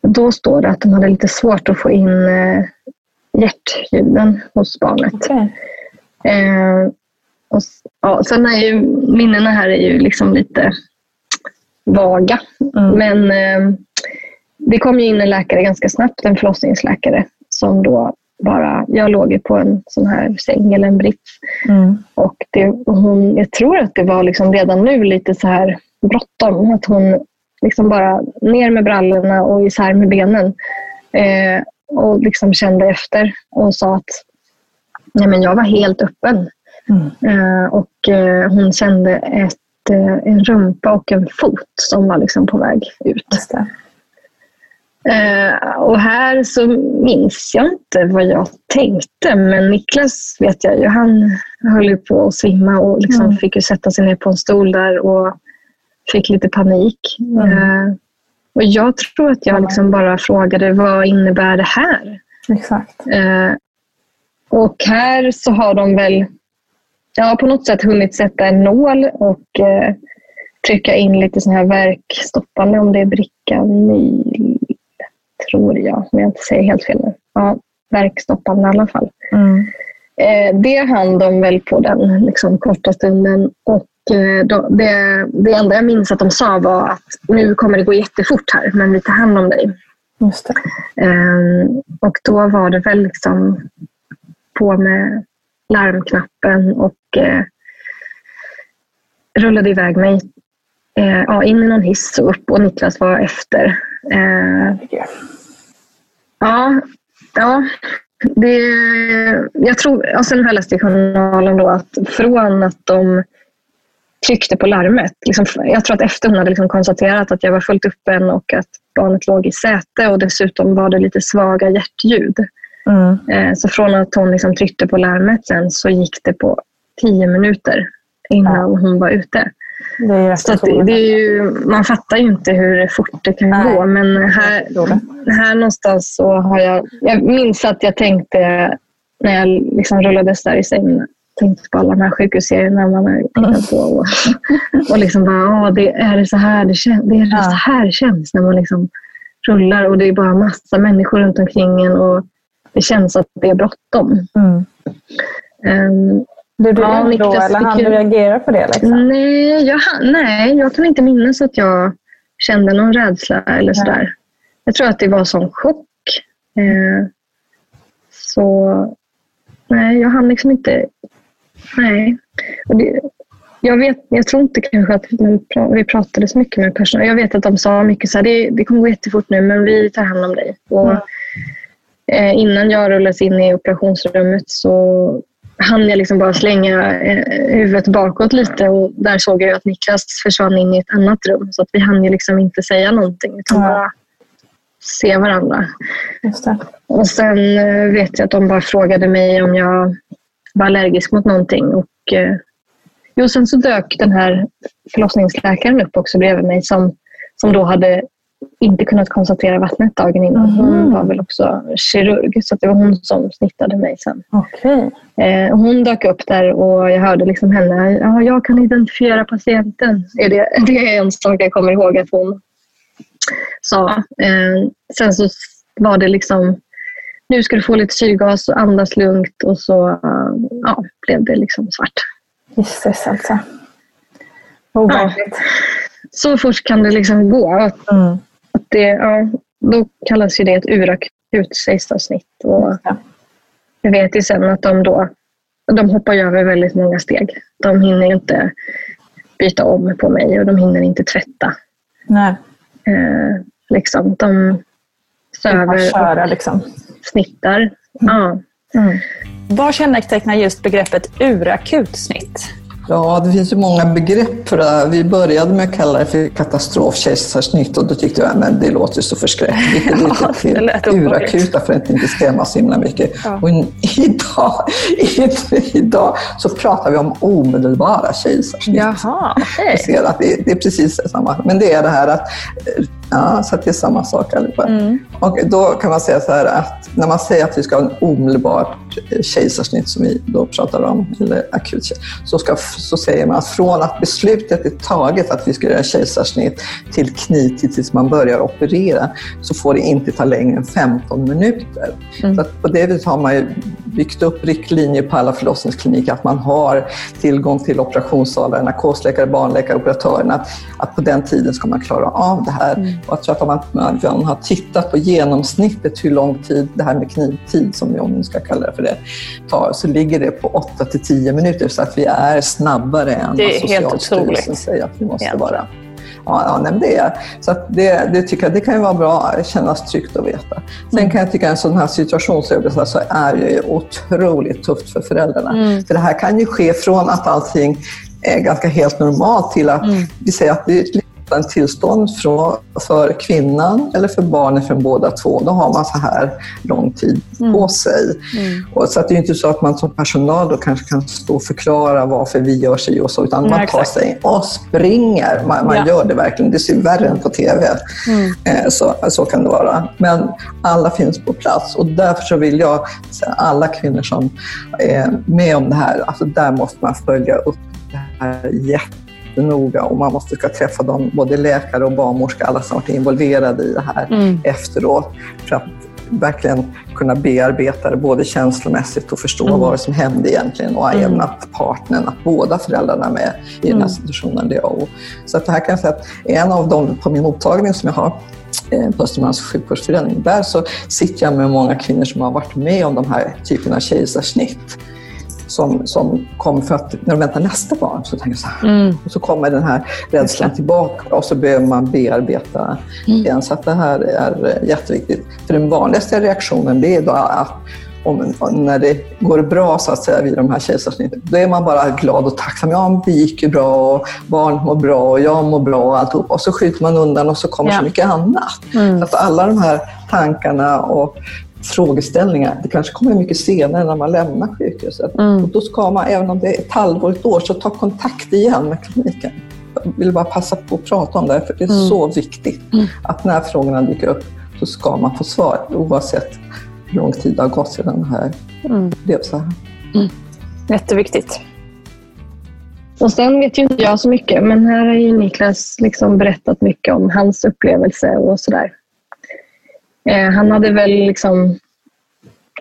Då står det att de hade lite svårt att få in eh, hjärtljuden hos barnet. Okej. Eh, och, ja, sen är ju minnena här är ju liksom lite vaga. Mm. Men eh, det kom ju in en läkare ganska snabbt, en förlossningsläkare som då bara, jag låg ju på en sån här säng eller en brits Mm. och det, hon, jag tror att det var liksom redan nu lite så här bråttom. Att hon liksom bara ner med brallorna och isär med benen. Eh, och liksom kände efter och sa att nej men jag var helt öppen. Mm. Eh, och eh, hon kände ett, eh, en rumpa och en fot som var liksom på väg ut. Och här så minns jag inte vad jag tänkte, men Niklas vet jag ju, han höll på att svimma och liksom Mm. fick sätta sig ner på en stol där och fick lite panik. Mm. Och jag tror att jag liksom bara frågade, vad innebär det här? Exakt. Och här så har de väl ja, på något sätt hunnit sätta en nål och eh, trycka in lite sån här verkstoppande, om det är Bricanyl, tror jag, om jag inte säger helt fel nu. Ja, verkstoppande i alla fall. Mm. Eh, det hann de väl på den liksom, korta stunden. Och eh, det, det enda jag minns att de sa var att nu kommer det gå jättefort här, men vi tar hand om dig. Just det. Ehm, och då var det väl liksom på med larmknappen och eh, rullade iväg mig eh, ja, in i någon hiss och upp och Niklas var efter. Eh, ja, ja det, jag tror, alltså och sen har jag läst i journalen då att från att de tryckte på larmet. Liksom, jag tror att efter hon hade liksom konstaterat att jag var fullt öppen och att barnet låg i säte och dessutom var det lite svaga hjärtljud. Mm. Eh, så från att hon liksom tryckte på larmet sen så gick det på tio minuter innan hon var ute. Det är Så det, det är ju, man fattar ju inte hur fort det kan Nej. gå. Men här, här någonstans så har jag... Jag minns att jag tänkte när jag liksom rullades där i sängen tänkte på alla de här sjukhusserierna man har tittat på. Och, och liksom bara, det är det så här det känns. Det är det så här det känns när man liksom rullar och det är bara massa människor runt omkring en och det känns att det är bråttom. Mm. Um, Blev du Ja, då Niklas eller hann du reagera på det? Liksom? Nej, jag, nej, jag kan inte minnas att jag kände någon rädsla eller sådär. Jag tror att det var sån chock. Eh, så nej, jag hann liksom inte... Nej. Det, jag, vet, jag tror inte kanske att vi pratade så mycket med personal. Jag vet att de sa mycket så här, det, det kommer gå jättefort nu men vi tar hand om dig. Och, eh, innan jag rullades in i operationsrummet så hann jag liksom bara slänga eh, huvudet bakåt lite och där såg jag att Niklas försvann in i ett annat rum. Så att vi hann ju liksom inte säga någonting utan Ja. bara se varandra. Och sen eh, vet jag att de bara frågade mig om jag var allergisk mot någonting. Och, eh, jo, sen så dök den här förlossningsläkaren upp också bredvid mig som, som då hade inte kunnat konstatera vattnet dagen innan. Hon Mhm. var väl också kirurg så det var hon som snittade mig sen. Okej. Eh, hon dök upp där och jag hörde liksom henne. Ja, jag kan identifiera patienten. Är det, det är en sak jag kommer ihåg att hon sa. Eh, sen så var det liksom. Nu ska du få lite syrgas och andas lugnt och så eh, ja, blev det liksom svart. Gisses alltså. Overkligt. Så fort kan det liksom gå. Att, Mm. Att det, ja, då kallas ju det ett urakut kejsarsnitt. Och Ja. Jag vet ju sen att de då de hoppar över väldigt många steg. De hinner inte byta om på mig och de hinner inte tvätta. Nej. Eh, liksom, de söver köra och liksom. snittar Ja. Mm. Vad kännetecknar just begreppet urakut snitt? Ja, det finns ju många begrepp för det här. Vi började med att kalla det för katastrofkejsarsnitt och då tyckte jag att det låter så förskräckligt. Det är urakuta för att inte skrämma så himla mycket. Ja. Och idag, idag så pratar vi om omedelbara kejsarsnitt. Jaha, Jag okej. ser att det, det är precis samma. Men det är det här att, eh, ja, så det är samma sak allihopa. Mm. Och då kan man säga så här att när man säger att vi ska ha en omedelbart kejsarsnitt som vi då pratar om, eller akut så, ska, så säger man att från att beslutet är taget att vi ska göra kejsarsnitt till knivtid tills man börjar operera så får det inte ta längre än 15 minuter. Mm. Så på det viset har man ju byggt upp riktlinjer på alla förlossningskliniker att man har tillgång till operationssalar, narkosläkare, barnläkare, operatörerna. Att, att på den tiden ska man klara av det här. Mm. Och jag tror att om man, har tittat på genomsnittet hur lång tid det här med knivtid, som vi om vi ska kalla det för det, tar, så ligger det på 8 till 10 minuter. Så att vi är snabbare än vad helt Socialstyrelsen säger att vi måste Egentligen. vara. Ja, ja nej, det är så att det, det tycker jag det kan ju vara bra, kännas tryggt att veta. Sen Mm. kan jag tycka en sån här situationsövergång så är ju otroligt tufft för föräldrarna. Mm. För det här kan ju ske från att allting är ganska helt normalt till att Mm. vi säger att det är en tillstånd för kvinnan eller för barnet från båda två. Då har man så här lång tid Mm. på sig. Och så att det är inte så att man som personal då kanske kan stå och förklara varför vi gör sig och så, utan Nej, man tar exakt. sig och springer. Man, man Ja. gör det verkligen. Det ser värre än på TV. Mm. Eh, Så, så kan det vara. Men alla finns på plats och därför så vill jag säga alla kvinnor som är med om det här, alltså där måste man följa upp det här jättenoga och man måste ska träffa dem, både läkare och barnmorska, alla som varit involverade i det här Mm. efteråt för att verkligen kunna bearbeta det både känslomässigt och förstå Mm. vad det som hände egentligen och Mm. även att partnern, att båda föräldrarna är med i den Mm. här situationen. Det och. Så att det här kan jag säga att en av dem på min mottagning som jag har eh, på Östermalms sjukvårdsförening, där så sitter jag med många kvinnor som har varit med om de här typerna av kejsarsnitt. Som, som kommer för att när de väntar nästa barn så tänker jag så här, Mm. och så kommer den här rädslan tillbaka och så behöver man bearbeta Mm. den. Så att det här är eh, jätteviktigt. För den vanligaste reaktionen det är då att om, när det går bra så att säga vid de här kejsarsnitten, då är man bara glad och tacksam. Ja, det gick ju bra och barnet mår bra och jag mår bra och alltihop. Och så skjuter man undan och så kommer Ja. så mycket annat. Mm. Så att alla de här tankarna och frågeställningar, det kanske kommer mycket senare när man lämnar sjukhuset. Mm. Och då ska man, även om det är ett halvår, ett år, så ta kontakt igen med kliniken. Jag vill bara passa på att prata om det, för det är Mm. så viktigt att när frågorna dyker upp så ska man få svar oavsett hur lång tid det har gått sedan det här Mm. blev så här. Jätteviktigt. Och sen vet ju inte jag så mycket, men här har ju Niklas liksom berättat mycket om hans upplevelse och sådär. Eh, han hade väl liksom...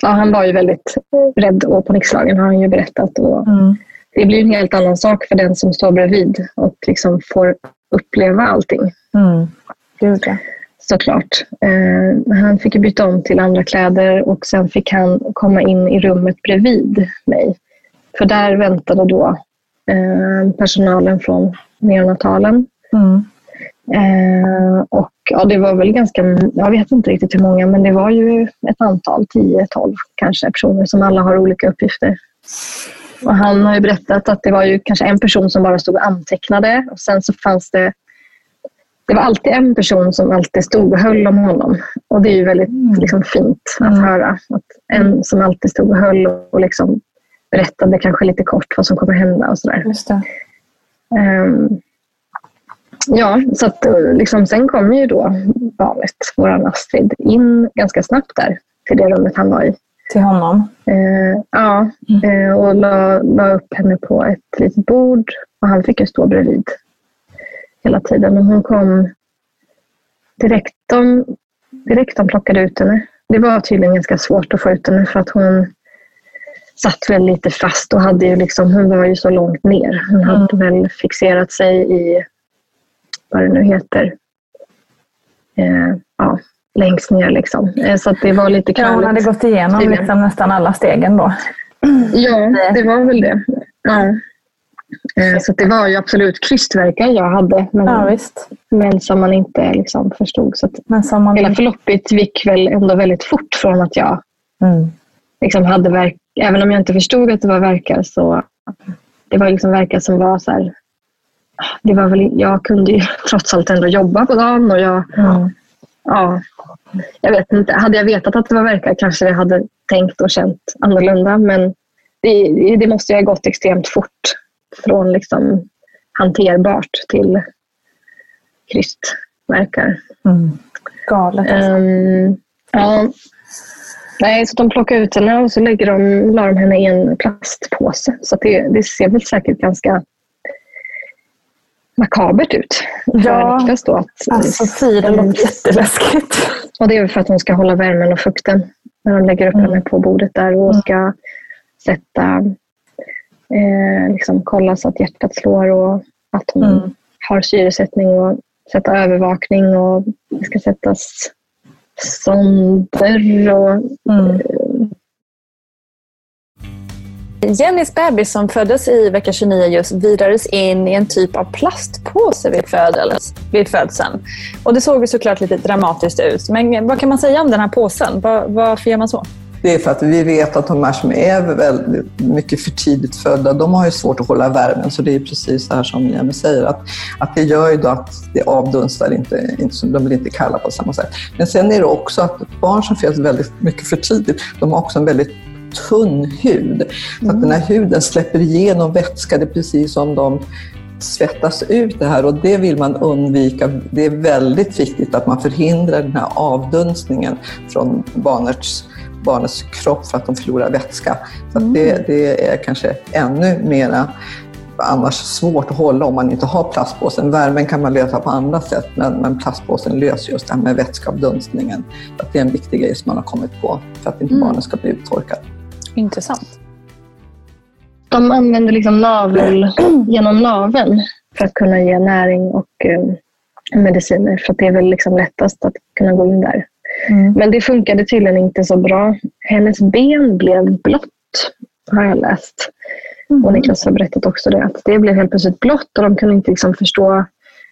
Ja, han var ju väldigt rädd och panikslagen har han ju berättat. Och Mm. Det blir en helt annan sak för den som står bredvid och liksom får uppleva allting. Mm. Gud, ja. såklart. Eh, han fick byta om till andra kläder och sen fick han komma in i rummet bredvid mig. För där väntade då eh, personalen från neonatalen. Mm. Eh, och ja, det var väl ganska, jag vet inte riktigt hur många, men det var ju ett antal, 10-12 kanske personer som alla har olika uppgifter. Och han har ju berättat att det var ju kanske en person som bara stod och antecknade och sen så fanns det det var alltid en person som alltid stod och höll om honom. Och det är ju väldigt liksom, fint att Mm. höra. Att en som alltid stod och höll och liksom berättade kanske lite kort vad som kommer hända och sådär. Just det. Ja, så att eh, liksom, sen kom ju då barnet, våran Astrid, in ganska snabbt där till det rummet han var i. Till honom. Eh, ja, eh, och la, la upp henne på ett litet bord och han fick ju stå bredvid hela tiden. Och hon kom direkt de, direkt de plockade ut henne. Det var tydligen ganska svårt att få ut henne för att hon satt väl lite fast och hade ju liksom, hon var ju så långt ner. Hon hade väl fixerat sig i, vad det nu heter, eh, ja, längst ner liksom. Eh, så det var lite Ja, hon hade gått igenom liksom nästan alla stegen då. Ja, det var väl det. Ja. Eh, Så det var ju absolut krystverkar jag hade, men, Ja, visst. men som man inte liksom förstod. Så man... hela förloppet gick väl ändå väldigt fort från att jag Mm. liksom hade verk, även om jag inte förstod att det var verkar så det var liksom verkar som var så här, det var väl, jag kunde ju trots allt ändå jobba på dagen och jag, Mm. ja, jag vet inte. Hade jag vetat att det var verkar kanske jag hade tänkt och känt annorlunda. Men det, det måste ju ha gått extremt fort från liksom hanterbart till krystverkar. Mm. Galet. alltså. Ehm, ja. Nej, så de plockade ut henne och så lägger de, la de henne i en plastpåse. Så det, det ser väl säkert ganska makabert ut för Ja. Niklas då. Att, Alltså det låter jätteläskigt. och det är för att hon ska hålla värmen och fukten när de lägger upp Mm. henne på bordet där och ska sätta, eh, liksom kolla så att hjärtat slår och att hon Mm. har syresättning och sätta övervakning och det ska sättas sonder och Mm. Jennys bebis som föddes i vecka 29 just virades in i en typ av plastpåse vid, födels, vid födseln. Och det såg ju såklart lite dramatiskt ut. Men vad kan man säga om den här påsen? Var, varför gör man så? Det är för att vi vet att de här som är väldigt mycket för tidigt födda, de har ju svårt att hålla värmen. Så det är precis det här som Jenny säger, att, att det gör ju då att det avdunstar inte, inte, de blir inte kalla på samma sätt. Men sen är det också att barn som föds väldigt mycket för tidigt, de har också en väldigt tunn hud. Så att den här huden släpper igenom vätska, det är precis som de svettas ut det här och det vill man undvika. Det är väldigt viktigt att man förhindrar den här avdunstningen från barnets, barnets kropp för att de förlorar vätska. Så det, det är kanske ännu mera annars svårt att hålla om man inte har plastpåsen. Värmen kan man lösa på andra sätt men, men plastpåsen löser just det här med vätskeavdunstningen. Att det är en viktig grej som man har kommit på för att inte barnen ska bli uttorkade. Intressant. De använder liksom navel genom naveln för att kunna ge näring och eh, mediciner. För att det är väl liksom lättast att kunna gå in där. Men det funkade tydligen inte så bra. Hennes ben blev blått, har jag läst. Och Niklas har berättat också det. Att det blev helt plötsligt blått och de kunde inte liksom förstå.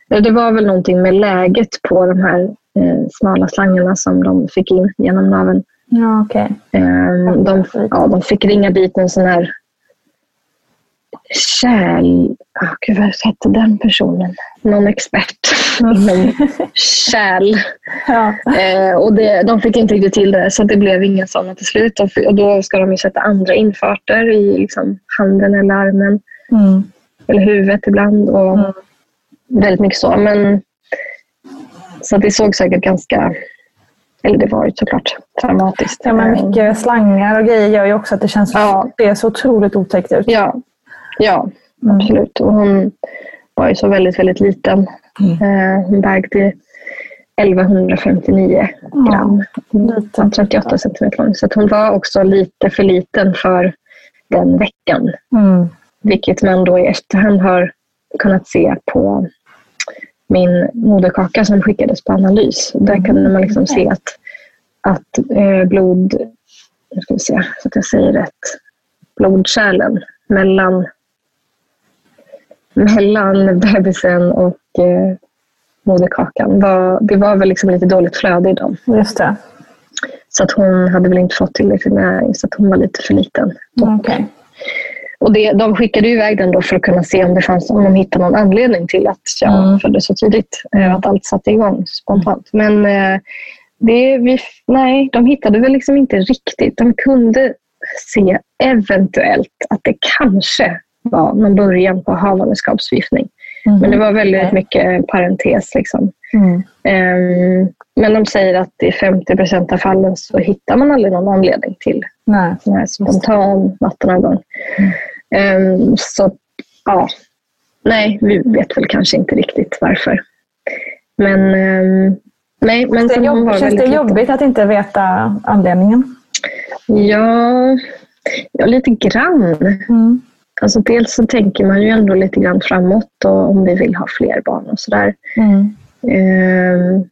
Det var väl någonting med läget på de här eh, smala slangarna som de fick in genom naveln. Ja, okej. Ehm, de, ja, de fick ringa dit en sån här kärl... Oh, gud, vad hette den personen? Någon expert inom kärl. Ja. Eh, och det, de fick inte riktigt till det, så det blev inga sådana till slut. Och, och då ska de ju sätta andra infarter i liksom, handen eller armen. Mm. Eller huvudet ibland. Och Väldigt mycket så. Men, så det såg säkert ganska... Eller det var ju såklart traumatiskt. Ja, men mycket slangar och grejer gör ju också att det känns Ja. det så otroligt otäckt ut. Ja, ja absolut. Och hon var ju så väldigt, väldigt liten. Eh, hon vägde 1159 gram. Hon var 38 centimeter lång. Så hon var också lite för liten för den veckan. Mm. Vilket man då i efterhand har kunnat se på min moderkaka som skickades på analys. Där kunde man liksom se att, att eh, blod... Nu ska vi se så att jag säger rätt. Blodkärlen mellan, mellan bebisen och eh, moderkakan. Var, det var väl liksom lite dåligt flöde i dem. Just det. Så att hon hade väl inte fått tillräckligt näring så att hon var lite för liten. Okej. Och det, de skickade iväg den då för att kunna se om, det fanns, om de hittade någon anledning till att jag Mm. föddes så tidigt. eh, Att allt satte igång spontant. Men eh, det, vi, nej, de hittade väl liksom inte riktigt. De kunde se eventuellt att det kanske var någon början på havandeskapsförgiftning. Men det var väldigt mycket parentes. Liksom. Mm. Ehm, men de säger att i 50 procent av fallen så hittar man aldrig någon anledning till Nej. sån här spontan vattenavgång. Ehm, så ja, nej, vi vet väl kanske inte riktigt varför. Men um, nej, men Det jobb, var känns det jobbigt att inte veta anledningen? Ja, ja, lite grann. Mm. Alltså dels så tänker man ju ändå lite grann framåt och om vi vill ha fler barn och sådär. Mm. Ehm,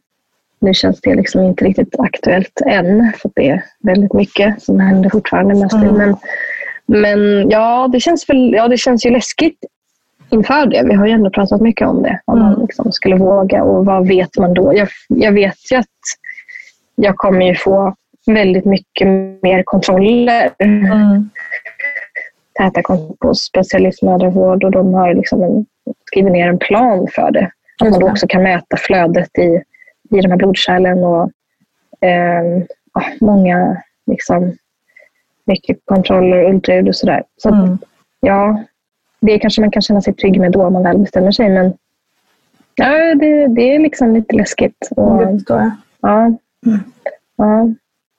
nu känns det liksom inte riktigt aktuellt än, för det är väldigt mycket som händer fortfarande mest. Mm. Men, men ja, det känns väl, ja, det känns ju läskigt inför det. Vi har ju ändå pratat mycket om det. Om Mm. man liksom skulle våga och vad vet man då? Jag, jag vet ju att jag kommer ju få väldigt mycket mer kontroller. Mm. Täta kontor på specialistmödravård och de har liksom en, skrivit ner en plan för det. Att man då också kan mäta flödet i, i de här blodkärlen och eh, många liksom, mycket kontroller, ultraljud och sådär. Så att, Mm. ja, det kanske man kan känna sig trygg med då om man väl bestämmer sig. Men ja, det, det är liksom lite läskigt. Och, Det förstår jag. ja, ja.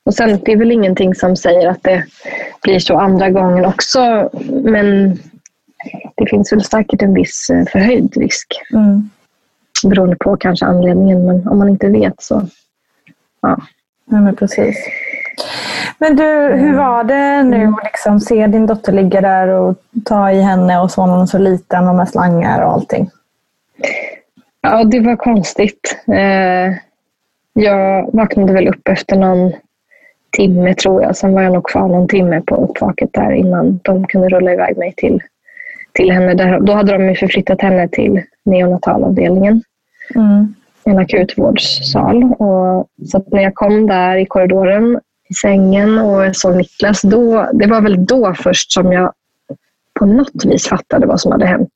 Och sen, det är väl ingenting som säger att det blir så andra gången också. Men det finns väl säkert en viss eh, förhöjd risk. Mm. Beroende på kanske anledningen. Men om man inte vet så... Ja. Ja, men precis. Men du, hur var det nu att liksom se din dotter ligga där och ta i henne och så när hon så liten och med slangar och allting? Ja, det var konstigt. Eh, jag vaknade väl upp efter någon timme tror jag. Sen var jag nog kvar någon timme på uppvaket där innan de kunde rulla iväg mig till, till henne. Där, då hade de förflyttat henne till neonatalavdelningen, Mm. en akutvårdssal. Och, så när jag kom där i korridoren i sängen och jag såg Niklas, då, det var väl då först som jag på något vis fattade vad som hade hänt.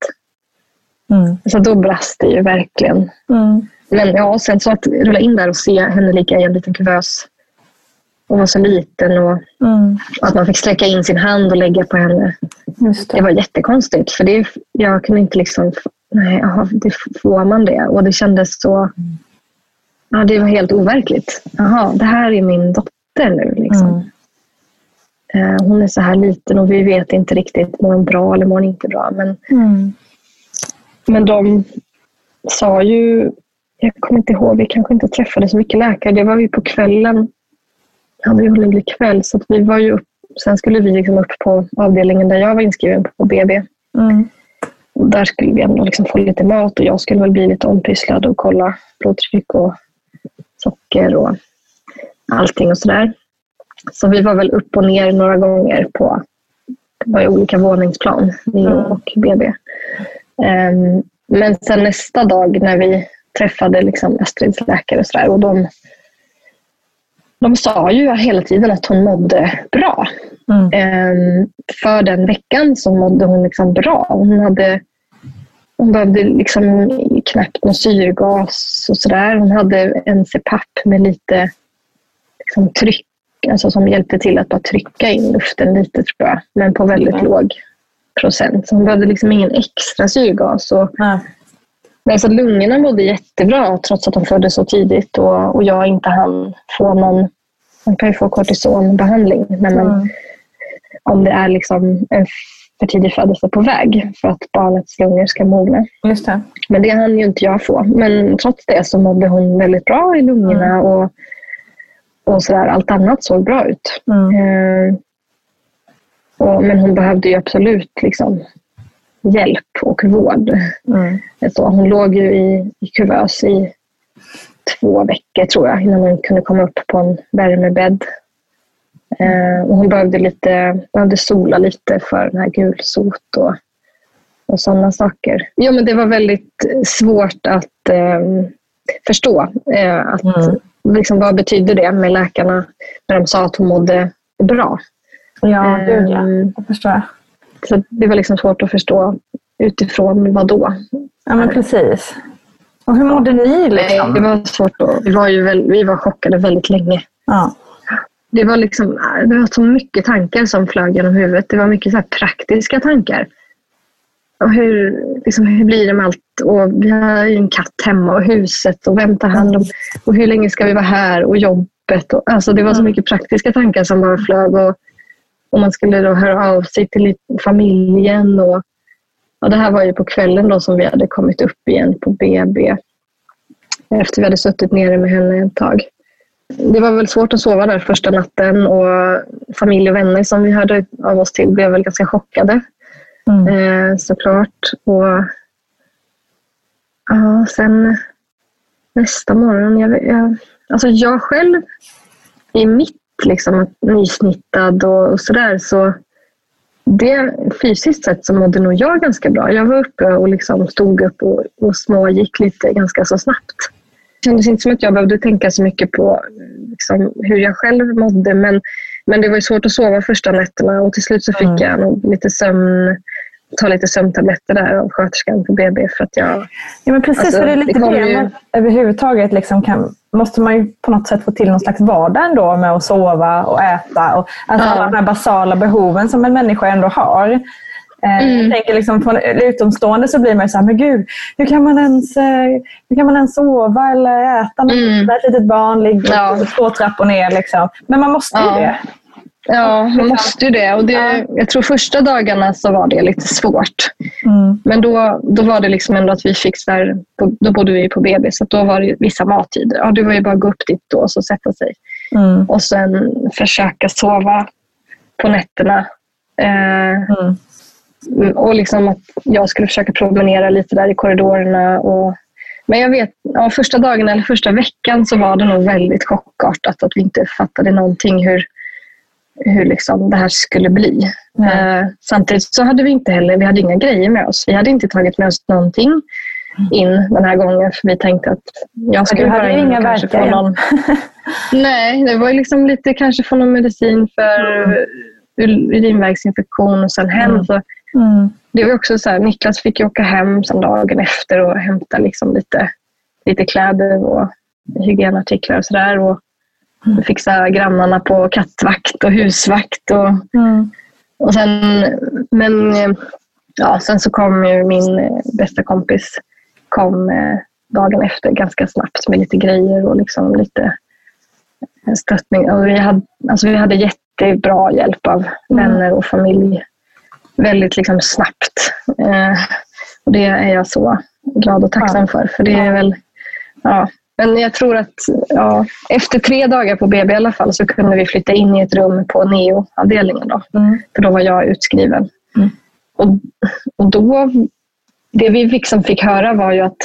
Mm. Så då brast det ju verkligen. Mm. Men ja, sen så att rulla in där och se henne ligga i en liten kuvös och vara så liten och Mm. att man fick sträcka in sin hand och lägga på henne. Det det. var jättekonstigt för det, jag kunde inte liksom, nej, jaha, det får man det? Och det kändes så, ja det var helt overkligt. Jaha, det här är min dotter nu liksom. Mm. Eh, Hon är så här liten och vi vet inte riktigt, mår hon bra eller mår hon inte bra? Men Mm. Men de sa ju, jag kommer inte ihåg, vi kanske inte träffade så mycket läkare. Det var ju på kvällen, hade vi hållit kväll, så vi var ju upp, sen skulle vi liksom upp på avdelningen där jag var inskriven på BB. Mm. Och där skulle vi ändå liksom få lite mat och jag skulle väl bli lite ompysslad och kolla blodtryck och socker och allting och sådär. Så vi var väl upp och ner några gånger på det var olika våningsplan, Neo och BB. Ehm, men sen nästa dag när vi träffade liksom Astrids läkare och sådär och de, de sa ju hela tiden att hon mådde bra. Mm. Ehm, för den veckan så mådde hon liksom bra. Hon, hade, hon behövde liksom knappt någon syrgas och sådär. Hon hade en CPAP med lite liksom tryck, alltså som hjälpte till att bara trycka in luften lite tror jag, men på väldigt Mm. låg procent. Så hon behövde liksom ingen extra syrgas. Och, Nej. Nej, så lungorna mådde jättebra trots att de föddes så tidigt och, och jag inte hann få någon... Man kan ju få kortisonbehandling när man, Mm. om det är liksom en för tidig födelse på väg för att barnets lungor ska mogna. Just det. Men det hann ju inte jag få. Men trots det så mådde hon väldigt bra i lungorna och, och sådär. Allt annat såg bra ut. Mm. Eh, och, men hon behövde ju absolut liksom, hjälp och vård. Mm. Så hon låg ju i, i kuvös i två veckor tror jag innan hon kunde komma upp på en värmebädd. Eh, och hon behövde, lite, behövde sola lite för den här gulsot och, och sådana saker. Ja, men det var väldigt svårt att eh, förstå. Eh, att, Mm. Liksom, vad betydde det med läkarna när de sa att hon mådde bra? Ja, gud ja. Ehm, Jag förstår. Så det var liksom svårt att förstå utifrån vad då. Ja, men precis. Och hur mådde ni liksom? Det var svårt att, vi, var ju väl, vi var chockade väldigt länge. Ja. Det var, liksom, det var så mycket tankar som flög genom huvudet. Det var mycket så här praktiska tankar. Och hur, liksom, hur blir det med allt? Och vi har ju en katt hemma och huset och vem tar hand om... Och hur länge ska vi vara här? Och jobbet. Och, alltså, det var så mycket praktiska tankar som bara flög. Och, och man skulle då höra av sig till familjen. Och, och det här var ju på kvällen då som vi hade kommit upp igen på BB. Efter vi hade suttit nere med henne ett tag. Det var väl svårt att sova där första natten och familj och vänner som vi hörde av oss till blev väl ganska chockade. Mm. Eh, såklart. Och ja, sen nästa morgon, jag, jag, alltså jag själv i mitt liksom, nysnittad och, och sådär så det, fysiskt sett så mådde nog jag ganska bra. Jag var uppe och liksom stod upp och, och smågick lite ganska så snabbt. Det kändes inte som att jag behövde tänka så mycket på liksom, hur jag själv mådde. Men, men det var ju svårt att sova första nätterna och till slut så fick Mm. jag nog lite sömn, ta lite sömntabletter där av sköterskan på BB för att jag Ja, men precis, Alltså, för det är lite det det. ju- överhuvudtaget liksom kan, måste man ju på något sätt få till någon slags vardag ändå med att sova och äta. Och, alltså Ja. alla de här basala behoven som en människa ändå har. Eh, Mm. Jag tänker liksom från utomstående så blir man ju så här, men gud, hur kan man ens, eh, hur kan man ens sova eller äta när Mm. ett litet barn ligger Ja. två trappor ner? Liksom. Men man måste ju Ja. det. Ja, man måste ju det. Och det jag tror första dagarna så var det lite svårt. Mm. Men då, då var det liksom ändå att vi fick så här, då bodde vi på BB så då var det vissa mattider. Ja, det var ju bara att gå upp dit då och så sätta sig. Mm. Och sen försöka sova på nätterna. Eh, Mm. och liksom att jag skulle försöka promenera lite där i korridorerna. Och, men jag vet, ja, första dagen eller första veckan så var det nog väldigt chockartat att vi inte fattade någonting hur, hur liksom det här skulle bli. Eh, samtidigt så hade vi inte heller, vi hade inga grejer med oss. Vi hade inte tagit med oss någonting in den här gången för vi tänkte att jag skulle bara in och kanske få någon Nej, det var liksom lite kanske få någon medicin för Mm. ur- urinvägsinfektion och sen hem. Så Mm. det var också så här, Niklas fick ju åka hem sen dagen efter och hämta liksom lite, lite kläder och hygienartiklar och sådär. Mm. fixa grannarna på kattvakt och husvakt. Och, Mm. och sen, men ja, sen så kom ju min bästa kompis kom eh, dagen efter ganska snabbt med lite grejer och liksom lite eh, stöttning. Och vi, hade, alltså vi hade jättebra hjälp av vänner och familj väldigt liksom snabbt. Eh, och det är jag så glad och tacksam för. För det är väl, ja. Men jag tror att ja, efter tre dagar på BB i alla fall så kunde vi flytta in i ett rum på neo-avdelningen. Då, Mm. för då var jag utskriven. Mm. Och, och då, det vi liksom fick höra var ju att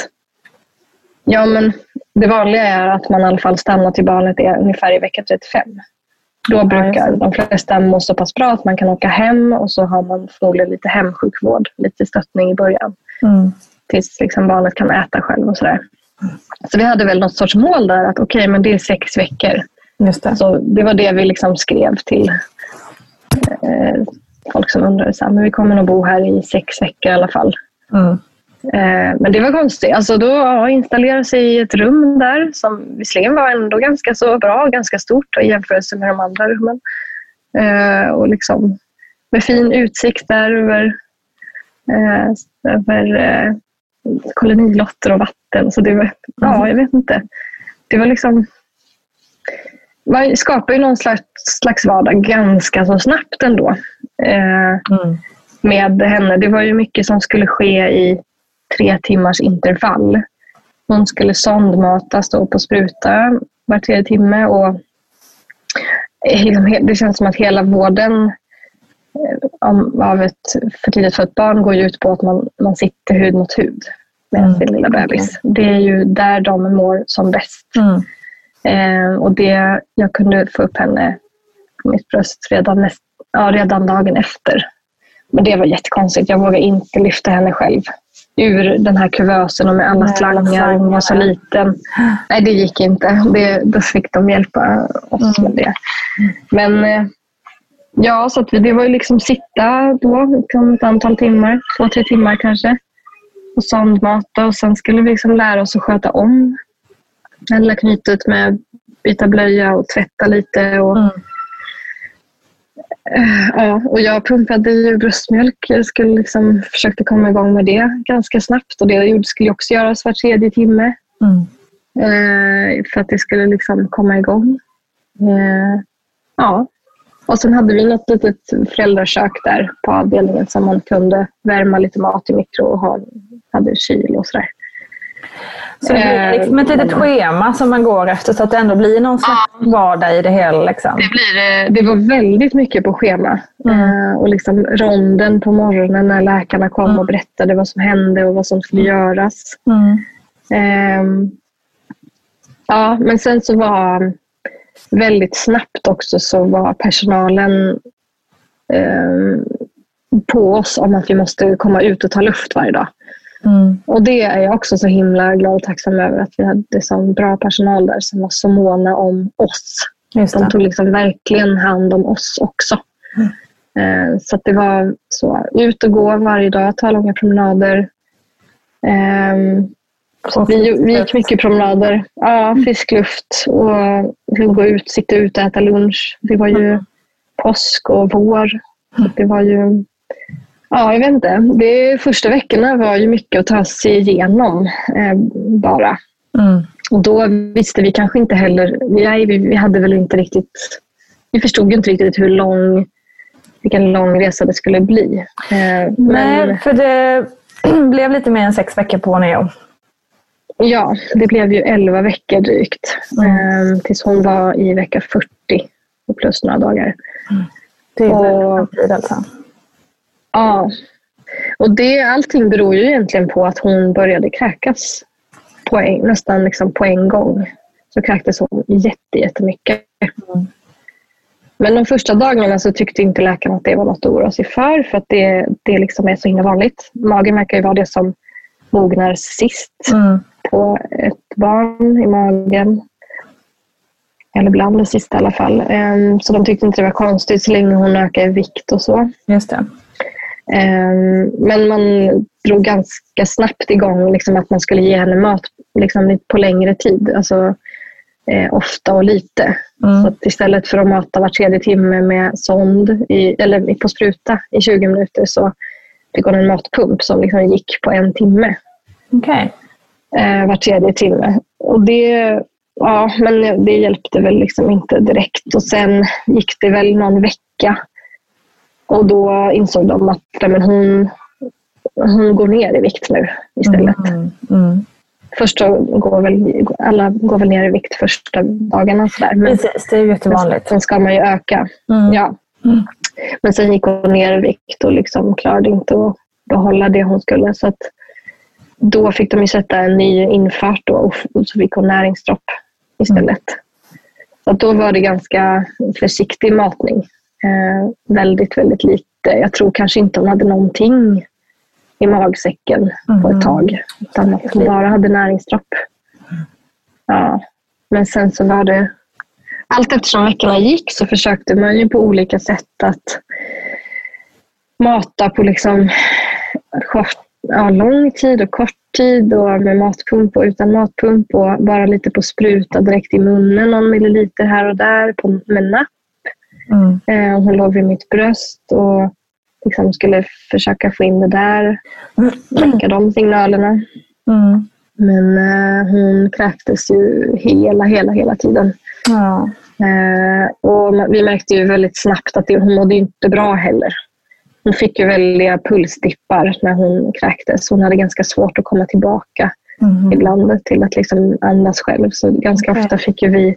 ja, men det vanliga är att man i alla fall stannar till barnet är ungefär i vecka 35. Då brukar de flesta må så pass bra att man kan åka hem och så har man förmodligen lite hemsjukvård, lite stöttning i början Mm. tills liksom barnet kan äta själv och sådär. Så vi hade väl något sorts mål där att okej, men det är sex veckor. Just det. Så det var det vi liksom skrev till eh, folk som undrade. Så här, men vi kommer nog bo här i sex veckor i alla fall. Mm. Eh, men det var konstigt. Alltså då ja, installera sig i ett rum där som visserligen var ändå ganska så bra, ganska stort i jämförelse med de andra rummen. Eh, och liksom med fin utsikt där över, eh, över eh, kolonilotter och vatten. Så det var, ja, jag vet inte. Det var liksom man skapar ju någon slags, slags vardag ganska så snabbt ändå. Eh, Mm. med henne. Det var ju mycket som skulle ske i tre timmars intervall. Hon skulle sondmatas då på spruta var tredje timme. Och det känns som att hela vården om- av ett för tidigt fött barn går ju ut på att man, man sitter hud mot hud med Mm, sin lilla bebis. Det är ju där de mår som bäst. Mm. Eh, och det, jag kunde få upp henne på mitt bröst redan, näst, ja, redan dagen efter. Men det var jättekonstigt. Jag vågade inte lyfta henne själv ur den här kuvösen och med alla Nej, slangar. Hon var så liten. Nej, det gick inte. Det, då fick de hjälpa oss med det. Men eh, ja, så att det var ju liksom sitta då liksom ett antal timmar, två, tre timmar kanske. Och sondmata och sen skulle vi liksom lära oss att sköta om eller knytet med byta blöja och tvätta lite. Och, Mm. Eh, ja, och jag pumpade ju bröstmjölk. Jag skulle liksom, försökte komma igång med det ganska snabbt. Och det gjorde- skulle också göras var tredje timme. Mm. Eh, för att det skulle liksom komma igång. Eh, ja. Och sen hade vi något litet föräldrakök där på avdelningen som man kunde värma lite mat i mikro och ha, hade kyl och sådär. Så det blir liksom ett litet schema som man går efter så att det ändå blir någon slags vardag i det hela. Liksom. Det, blir, eh, det var väldigt mycket på schema. Eh, och liksom ronden på morgonen när läkarna kom och berättade vad som hände och vad som skulle göras. Mm. Ehm, ja, men sen så var väldigt snabbt också så var personalen ehm, på oss om att vi måste komma ut och ta luft varje dag. Mm. Och det är jag också så himla glad och tacksam över att vi hade så bra personal där som var så måna om oss. De tog liksom verkligen hand om oss också. Mm. Eh, så det var så, ut och gå varje dag, ta långa promenader. Eh, vi, vi gick mycket promenader. Ja, mm. frisk luft och gå ut, sitta ute och äta lunch. Det var ju mm. påsk och vår. Det var ju... Ja, jag vet inte. Det, första veckorna var ju mycket att ta sig igenom eh, bara. Mm. Och då visste vi kanske inte heller... Nej, vi, vi hade väl inte riktigt... Vi förstod inte riktigt hur lång, vilken lång resa det skulle bli. Eh, Nej, men... för det blev lite mer än sex veckor på Neo. Ja, det blev ju 11 veckor drygt. Mm. Eh, tills hon var i vecka 40 plus några dagar. Mm. Det är och, väldigt tid alltså. Ja. Och det, allting beror ju egentligen på att hon började kräkas på en, nästan liksom på en gång. Så kräktes hon jätte, jättemycket. Mm. Men de första dagarna så tyckte inte läkaren att det var något att oroa sig för. För att det, det liksom är så himla vanligt. Magen verkar ju vara det som mognar sist mm. På ett barn i magen. Eller bland det sista i alla fall. Um, så de tyckte inte det var konstigt så länge hon ökade i vikt och så. Just det. Um, men man drog ganska snabbt igång liksom, att man skulle ge henne mat liksom, på längre tid. Alltså, eh, ofta och lite. Mm. Så istället för att mata var tredje timme med sond i, eller på spruta i 20 minuter så fick hon en matpump som liksom gick på en timme. Okay. Eh, var tredje timme. Och det, ja, men det hjälpte väl liksom inte direkt. Och sen gick det väl någon vecka och då insåg de att men hon, hon går ner i vikt nu istället. Mm, mm. Första går väl, alla går väl ner i vikt första dagarna. Sådär. Men Precis, det är jättevanligt. Sen ska man ju öka. Mm. Ja. Mm. Men sen gick hon ner i vikt och liksom klarade inte att behålla det hon skulle. Så att då fick de ju sätta en ny infart då, och så fick hon näringsdropp istället. Så då var det ganska försiktig matning. Eh, väldigt, väldigt lite. Jag tror kanske inte hon hade någonting i magsäcken mm. på ett mm. tag. Utan att hon bara hade näringsdropp. Ja. Men sen så var det... Allt eftersom veckorna gick så försökte man ju på olika sätt att mata på liksom kort, ja, lång tid och kort tid och med matpump och utan matpump och bara lite på spruta direkt i munnen, någon milliliter här och där på, med napp. Mm. Eh, hon låg vid mitt bröst och liksom skulle försöka få in det där. Väcka de signalerna. Mm. Men eh, hon kräktes ju hela, hela, hela tiden. Ja. Eh, och vi märkte ju väldigt snabbt att det, hon mådde inte bra heller. Hon fick ju väldiga pulsdippar när hon kräktes. Hon hade ganska svårt att komma tillbaka mm. ibland till att liksom andas själv. Så ganska okay. ofta fick vi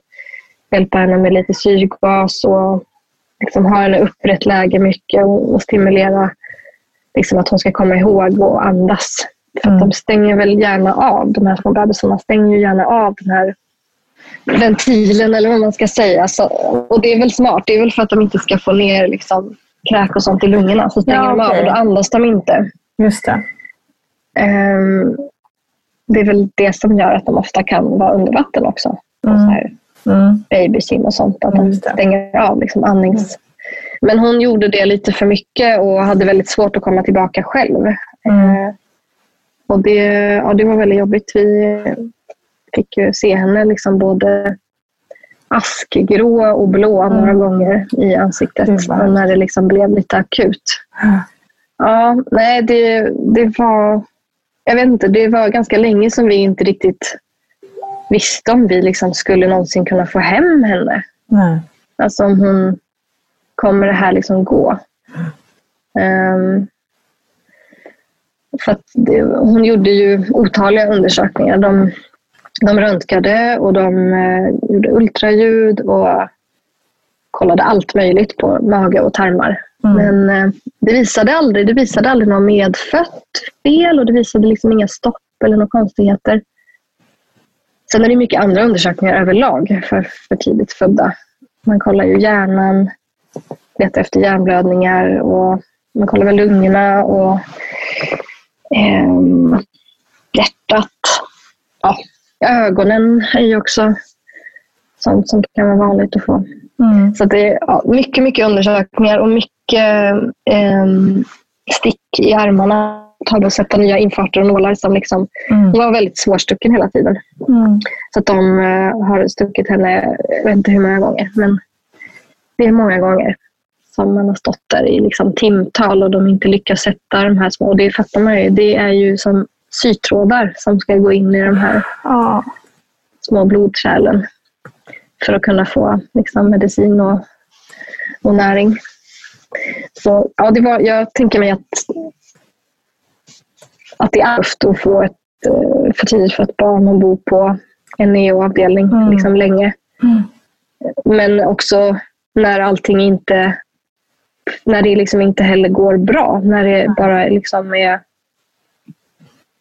hjälpa henne med lite syrgas och liksom ha henne upprätt läge mycket och, stimulera liksom att hon ska komma ihåg och andas. För mm. de stänger väl gärna av, de här små bebisarna stänger ju gärna av den här ventilen eller vad man ska säga. Så, och det är väl smart, det är väl för att de inte ska få ner liksom, kräk och sånt i lungorna. Så stänger ja, de av och då andas de inte. Just det. Um, det är väl det som gör att de ofta kan vara under vatten också. Mm. Så här mm. babysim och sånt. Att de stänger av liksom andnings... Men hon gjorde det lite för mycket och hade väldigt svårt att komma tillbaka själv. Mm. Eh, och det, ja, det var väldigt jobbigt. Vi fick ju se henne liksom både askgrå och blå mm. några gånger i ansiktet mm. när det liksom blev lite akut. Ja, nej, det, det var... Jag vet inte, det var ganska länge som vi inte riktigt visste om vi liksom skulle någonsin kunna få hem henne. Nej. Alltså om hon kommer det här liksom gå. Um, för det, hon gjorde ju otaliga undersökningar. De, de röntgade och de eh, gjorde ultraljud och kollade allt möjligt på mage och tarmar. Mm. Men eh, det visade aldrig, det visade aldrig något medfött fel och det visade liksom inga stopp eller några konstigheter. Sen är det mycket andra undersökningar överlag för för tidigt födda. Man kollar ju hjärnan, letar efter hjärnblödningar och man kollar väl lungorna och eh, hjärtat. Ja, ögonen är ju också sånt som kan vara vanligt att få. Mm. Så det är ja, mycket, mycket undersökningar och mycket eh, stick i armarna. Har då sätta nya infarter och nålar som liksom, Mm. var väldigt svårstucken hela tiden. Mm. Så att de eh, har stuckit henne, jag vet inte hur många gånger, men det är många gånger som man har stått där i liksom timtal och de inte lyckas sätta de här små. Och det fattar man ju, det är ju som sytrådar som ska gå in i de här Ja. små blodkärlen för att kunna få liksom, medicin och, och näring. Så ja, det var, jag tänker mig att, att det är tufft att få ett eh, för tidigt för ett barn och bo på en neo-avdelning Mm. liksom, länge. Mm. Men också när allting inte när det liksom inte heller går bra. När det bara liksom är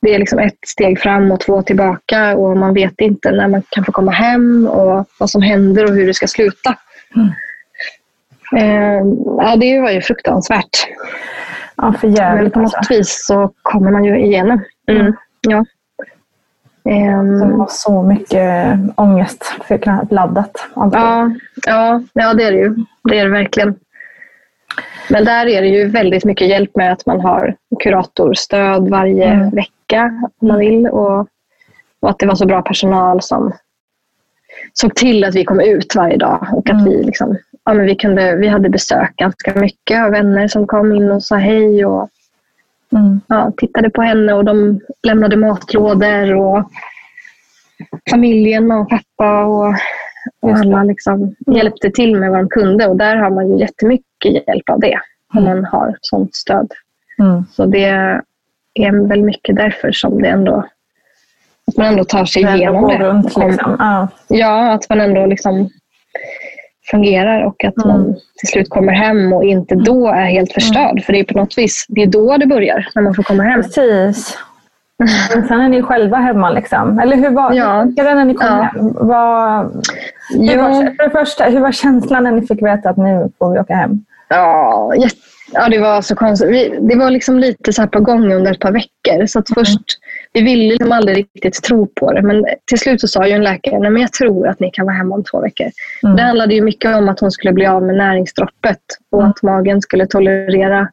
det är liksom ett steg fram och två tillbaka och man vet inte när man kan få komma hem och vad som händer och hur det ska sluta. Mm. Eh, ja, det var ju fruktansvärt. Ja, för Men jävligt på något alltså. vis så kommer man ju igenom. Mm. Ja. Ehm, Det var så mycket ångest alltid. Ja, ja, ja, det är det ju. Det är det verkligen. Men där är det ju väldigt mycket hjälp med att man har kuratorstöd varje Mm. vecka om man vill. Och, och att det var så bra personal som såg till att vi kom ut varje dag. Och att Mm. vi, liksom, ja, men vi, kunde, vi hade besök ganska mycket av vänner som kom in och sa hej. Och, Mm. ja, tittade på henne och de lämnade matlådor. Och familjen, mamma och pappa och, och alla liksom hjälpte till med vad de kunde. Och där har man ju jättemycket hjälp av det. Om man har sånt stöd. Mm. Så det är väl mycket därför som det ändå att man ändå tar sig Det igenom det. runt liksom. Ja. Ja, att man ändå liksom fungerar och att Mm. man till slut kommer hem och inte då är helt förstörd. För det är på något vis, det är då det börjar, när man får komma hem. Precis. Men sen är ni själva hemma liksom. Eller hur var Ja. det när ni kom Ja. hem? Vad, hur var, för första, hur var känslan när ni fick veta att nu får vi åka hem? ja, jätte- ja, det var så konstigt. Vi, det var liksom lite så här på gång under ett par veckor. Så att först, vi ville liksom aldrig riktigt tro på det. Men till slut så sa ju en läkare, nej men jag tror att ni kan vara hemma om två veckor. Mm. Det handlade ju mycket om att hon skulle bli av med näringsdroppet och Mm. att magen skulle tolerera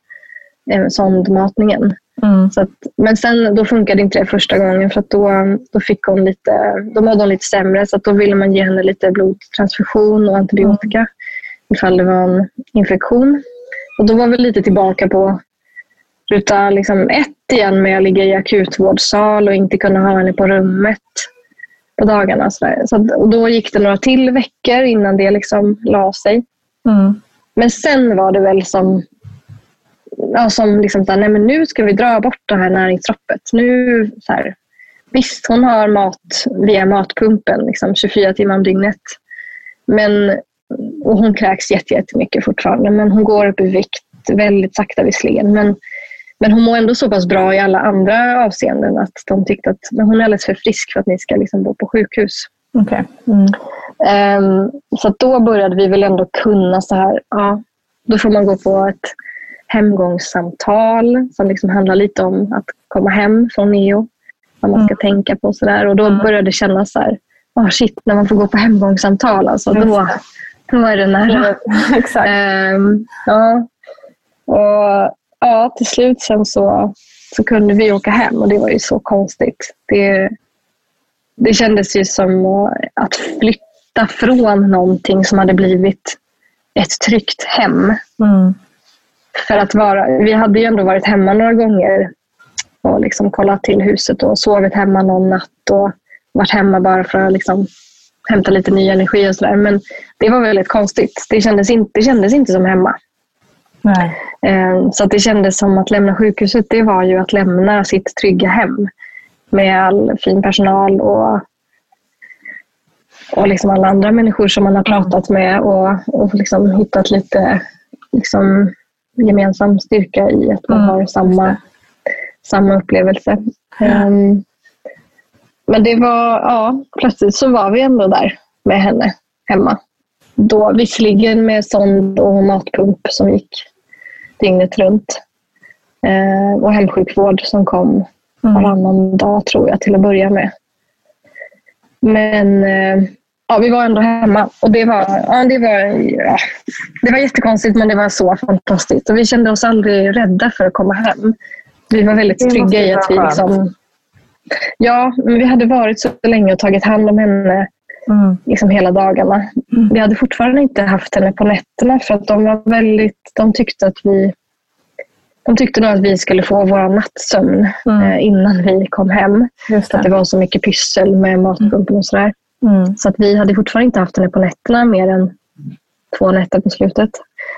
eh, sondmatningen. Mm. Så att, men sen då funkade inte det första gången för att då, då, fick hon lite, då mådde hon lite sämre så att då ville man ge henne lite blodtransfusion och antibiotika ifall det var en infektion. Och då var vi lite tillbaka på ruta liksom ett igen med att ligga i akutvårdssal och inte kunna ha henne på rummet på dagarna. Så. Så och då gick det några till veckor innan det liksom la sig. Mm. Men sen var det väl som, ja, som liksom, så här, nej men nu ska vi dra bort det här näringsdroppet. Nu, så här, visst, hon har mat via matpumpen liksom, 24 timmar om dygnet. Men, och hon kräks jätte- jättemycket fortfarande, men hon går upp i vikt väldigt sakta visserligen. Men, men hon mår ändå så pass bra i alla andra avseenden att de tyckte att men hon är alldeles för frisk för att ni ska liksom bo på sjukhus. Okej. Mm. Ehm, så då började vi väl ändå kunna så här, ja, då får man gå på ett hemgångssamtal som liksom handlar lite om att komma hem från neo. Vad man ska tänka på och sådär. Och då började det kännas så här, oh shit, när man får gå på hemgångssamtal, alltså, då, då är det nära. Exakt. Ehm, ja. Och ja, till slut sen så, så kunde vi åka hem och det var ju så konstigt. Det, det kändes ju som att flytta från någonting som hade blivit ett tryggt hem. Mm. För att vara, vi hade ju ändå varit hemma några gånger och liksom kollat till huset och sovit hemma någon natt och varit hemma bara för att liksom hämta lite ny energi och sådär. Men det var väldigt konstigt. Det kändes inte, det kändes inte som hemma. Nej. Eh, Så det kändes som att lämna sjukhuset, det var ju att lämna sitt trygga hem med all fin personal och, och liksom alla andra människor som man har pratat med och, och liksom hittat lite liksom, gemensam styrka i att man Mm, har samma, samma upplevelse. Ehm, men det var, ja, plötsligt så var vi ändå där med henne hemma. Då, visserligen med sond och matpump som gick dygnet runt. Eh, och hemsjukvård som kom varannan dag tror jag till att börja med. Men eh, ja, vi var ändå hemma och det var, ja, det, var, ja, det var jättekonstigt men det var så fantastiskt. Och vi kände oss aldrig rädda för att komma hem. Vi var väldigt trygga i att vi liksom, Ja, men vi hade varit så länge och tagit hand om henne Mm. liksom hela dagarna. Vi hade fortfarande inte haft henne på nätterna för att de var väldigt, de tyckte att vi de tyckte nog att vi skulle få vår nattsömn eh, innan vi kom hem. Just För att det var så mycket pyssel med matpumpen och sådär. Mm. Så att vi hade fortfarande inte haft henne på nätterna mer än två nätter på slutet.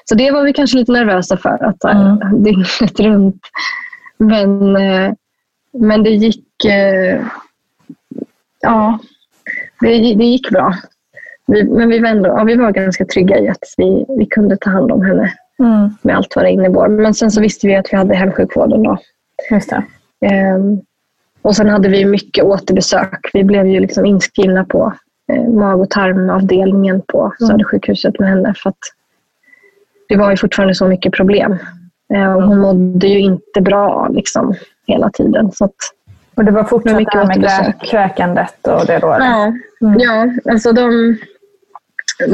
Så det var vi kanske lite nervösa för, att mm. dygnet runt. Men, eh, men det gick... Eh, ja, det, det gick bra. Vi, men vi var, ändå, ja, vi var ganska trygga i att vi, vi kunde ta hand om henne Mm. med allt vad det innebar. Men sen så visste vi att vi hade hemsjukvården då. Just. Ehm, och sen hade vi mycket återbesök. Vi blev ju liksom inskrivna på eh, mag och tarmavdelningen på Södersjukhuset med henne. För att det var ju fortfarande så mycket problem. Eh, och hon mådde ju inte bra liksom, hela tiden. Så att, Och det var fortsatt mycket med kräkandet och det då? Ja, ja alltså de,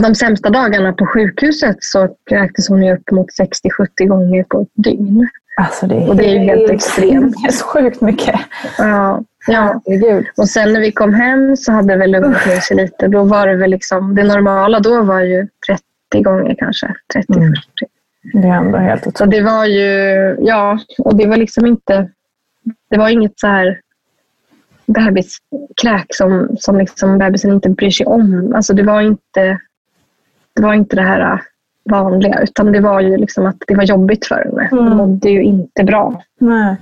de sämsta dagarna på sjukhuset så kräktes hon ju upp mot 60-70 gånger på ett dygn. Alltså det är, Och det är ju helt extremt. Det är så sjukt mycket. Ja, ja. Herregud. Och sen när vi kom hem så hade väl lugnat ner sig lite. Då var det väl liksom, det normala då var ju 30 gånger kanske. 30-40. Det är ändå helt Så otroligt. det var ju, ja, och det var liksom inte, det var inget så här bebiskräk som, som liksom bebisen inte bryr sig om. Alltså det var inte det, var inte det här äh, vanliga, utan det var ju liksom att det var jobbigt för henne. Hon mådde ju inte bra. Nej.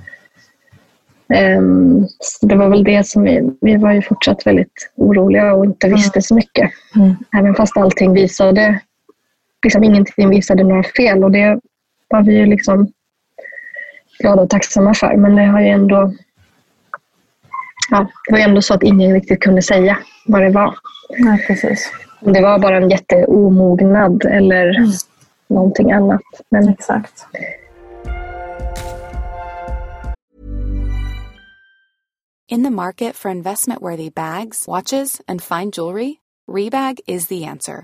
Så det var väl det som vi, vi var ju fortsatt väldigt oroliga och inte visste så mycket. Mm. Även fast allting visade, liksom ingenting visade några fel och det var vi ju liksom glada och tacksamma för. Men det har ju ändå, ja, det var ju ändå så att ingen riktigt kunde säga vad det var. Nej, precis. Om det var bara en jätteomognad eller någonting annat. Men Exakt. In the market for investment worthy bags, watches, and fine jewelry, Rebag is the answer.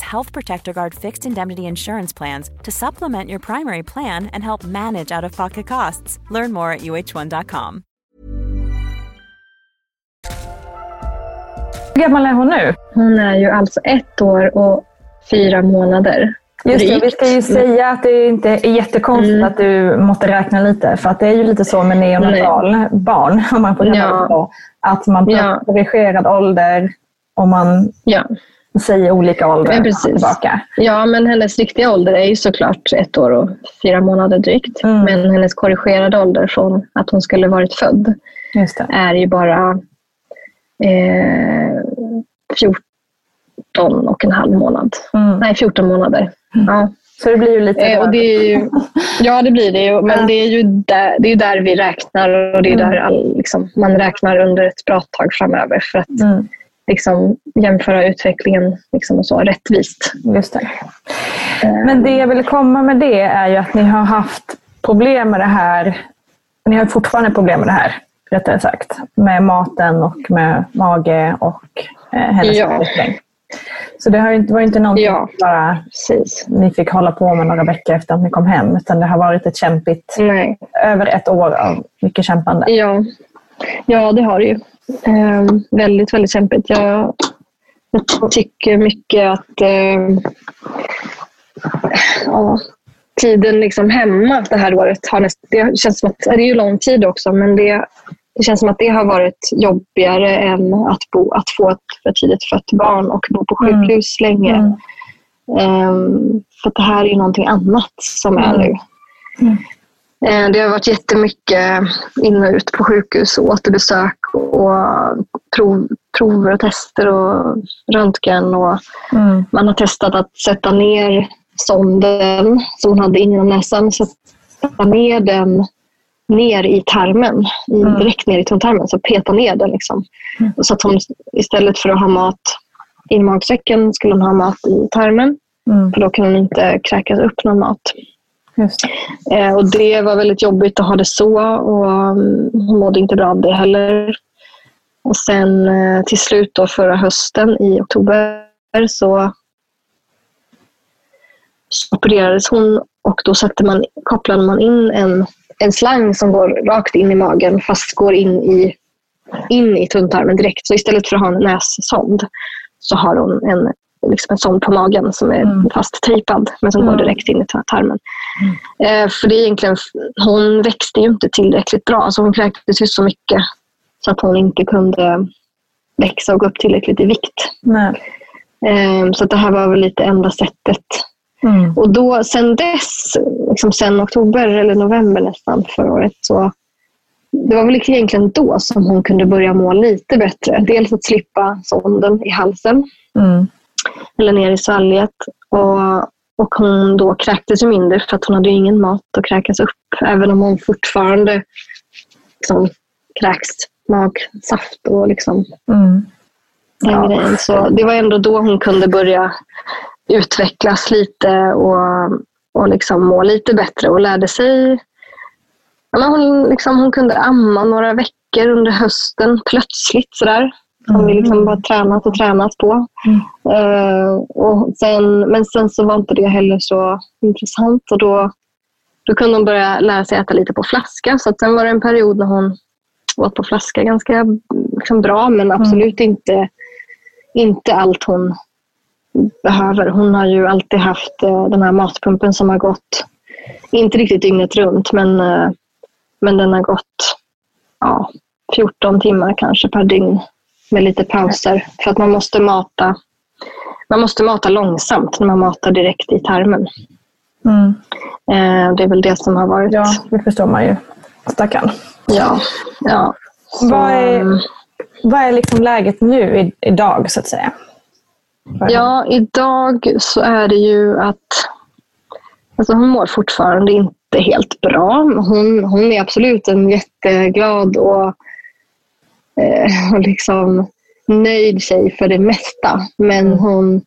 Health Protector Guard fixed indemnity insurance plans to supplement your primary plan and help manage out of pocket costs. Learn more at uh1.com. Hur gammal är hon nu? Hon är ju alltså ett år och fyra månader. Just det, vi ska ju säga att det inte är jättekonstigt Mm. att du måste räkna lite. För att det är ju lite så med neonatal barn, om man får kalla Ja. det så. Att man tar Ja. korrigerad ålder och man Ja. Säger olika åldrar Ja, precis. tillbaka. Ja, men hennes riktiga ålder är ju såklart ett år och fyra månader drygt. Mm. Men hennes korrigerade ålder från att hon skulle varit född är ju bara eh, 14 och en halv månad. Mm. Nej, 14 månader. Ja. Så det blir ju lite... Eh, och det ju, ja, det blir det ju. Men det är ju där, det är där vi räknar och det är där all, liksom, man räknar under ett bra tag framöver för att Mm. Liksom, jämföra utvecklingen liksom, och så, rättvist. Just det. Men det jag ville komma med det är ju att ni har haft problem med det här. Ni har fortfarande problem med det här, rättare sagt. Med maten och med mage och eh, hennes Ja. utveckling. Så det har inte, var inte någonting Ja. bara Precis. ni fick hålla på med några veckor efter att ni kom hem. Utan det har varit ett kämpigt, Nej. över ett år av mycket kämpande. Ja, ja det har det ju. Ehm, väldigt, väldigt kämpigt. Jag, jag tycker mycket att ehm, ja, tiden liksom hemma det här året har näst, det känns som att, det är ju lång tid också, men det, det känns som att det har varit jobbigare än att, bo, att få ett för tidigt fött barn och bo på sjukhus länge. Mm. Ehm, för det här är ju någonting annat som är nu. Eh, Det har varit jättemycket in och ut på sjukhus och återbesök och prov, prover och tester och röntgen. Och Mm. man har testat att sätta ner sonden som hon hade in genom näsan, sätta ner den ner i tarmen, i, direkt ner i tunntarmen, så peta ner den. Liksom. Och Så att hon istället för att ha mat i magsäcken skulle hon ha mat i tarmen, Mm. för då kan hon inte kräkas upp någon mat. Det. Eh, och det var väldigt jobbigt att ha det så och mm, hon mådde inte bra av det heller. Och sen eh, till slut då förra hösten i oktober så, så opererades hon och då satte man, kopplade man in en, en slang som går rakt in i magen fast går in i, in i tunntarmen direkt. Så istället för att ha en nässond så har hon en, liksom en sond på magen som är fast tejpad men som går direkt in i tarmen. Eh, för det är egentligen, hon växte ju inte tillräckligt bra. Alltså hon kräktes ju så mycket så att hon inte kunde växa och gå upp tillräckligt i vikt. Eh, så det här var väl lite enda sättet. Mm. Och då sen dess, liksom sen oktober eller november nästan förra året, så det var väl egentligen då som hon kunde börja må lite bättre. Dels att slippa sonden i halsen Mm. Eller ner i svalget. Och, och hon då kräktes ju mindre för att hon hade ju ingen mat att kräkas upp. Även om hon fortfarande liksom, kräks magsaft och liksom Mm. den Ja. grejen. Så det var ändå då hon kunde börja utvecklas lite och, och liksom må lite bättre och lärde sig. Ja, men hon, liksom, hon kunde amma några veckor under hösten plötsligt sådär. Som vi liksom bara tränat och tränat på. Eh, och sen, men sen så var inte det heller så intressant och då, då kunde hon börja lära sig äta lite på flaska. Så att sen var det en period när hon åt på flaska ganska liksom, bra men absolut inte, inte allt hon behöver. Hon har ju alltid haft eh, den här matpumpen som har gått, inte riktigt dygnet runt men, eh, men den har gått ja, 14 timmar kanske per dygn med lite pauser. För att man måste mata man måste mata långsamt när man matar direkt i tarmen. Mm. Eh, det är väl det som har varit... Ja, det förstår man ju. Stackarn. Ja. ja. Så, Vad är, vad är liksom läget nu i, idag, så att säga? Ja, idag så är det ju att alltså hon mår fortfarande inte helt bra. Hon, hon är absolut en jätteglad och, och liksom nöjd tjej för det mesta. Men hon,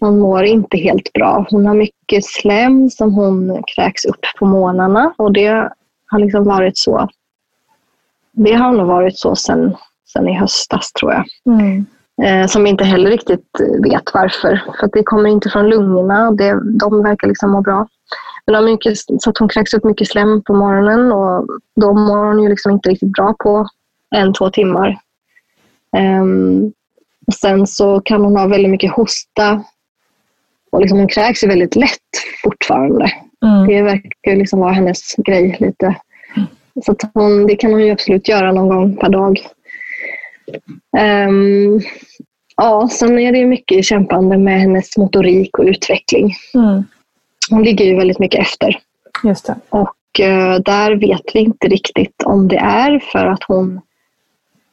hon mår inte helt bra. Hon har mycket slem som hon kräks upp på morgnarna och det har liksom varit så. Det har nog varit så sen, sen i höstas tror jag. Mm. Eh, som inte heller riktigt vet varför. För det kommer inte från lungorna det, de verkar liksom må bra. Men har mycket, så att hon kräks upp mycket slem på morgonen och då mår hon ju liksom inte riktigt bra på en, två timmar. Ehm, Och sen så kan hon ha väldigt mycket hosta. Och liksom hon kräks ju väldigt lätt fortfarande. Mm. Det verkar liksom vara hennes grej lite. Så att hon, det kan hon ju absolut göra någon gång per dag. Ehm, ja, sen är det mycket kämpande med hennes motorik och utveckling. Mm. Hon ligger ju väldigt mycket efter. Just det. Och eh, där vet vi inte riktigt om det är för att hon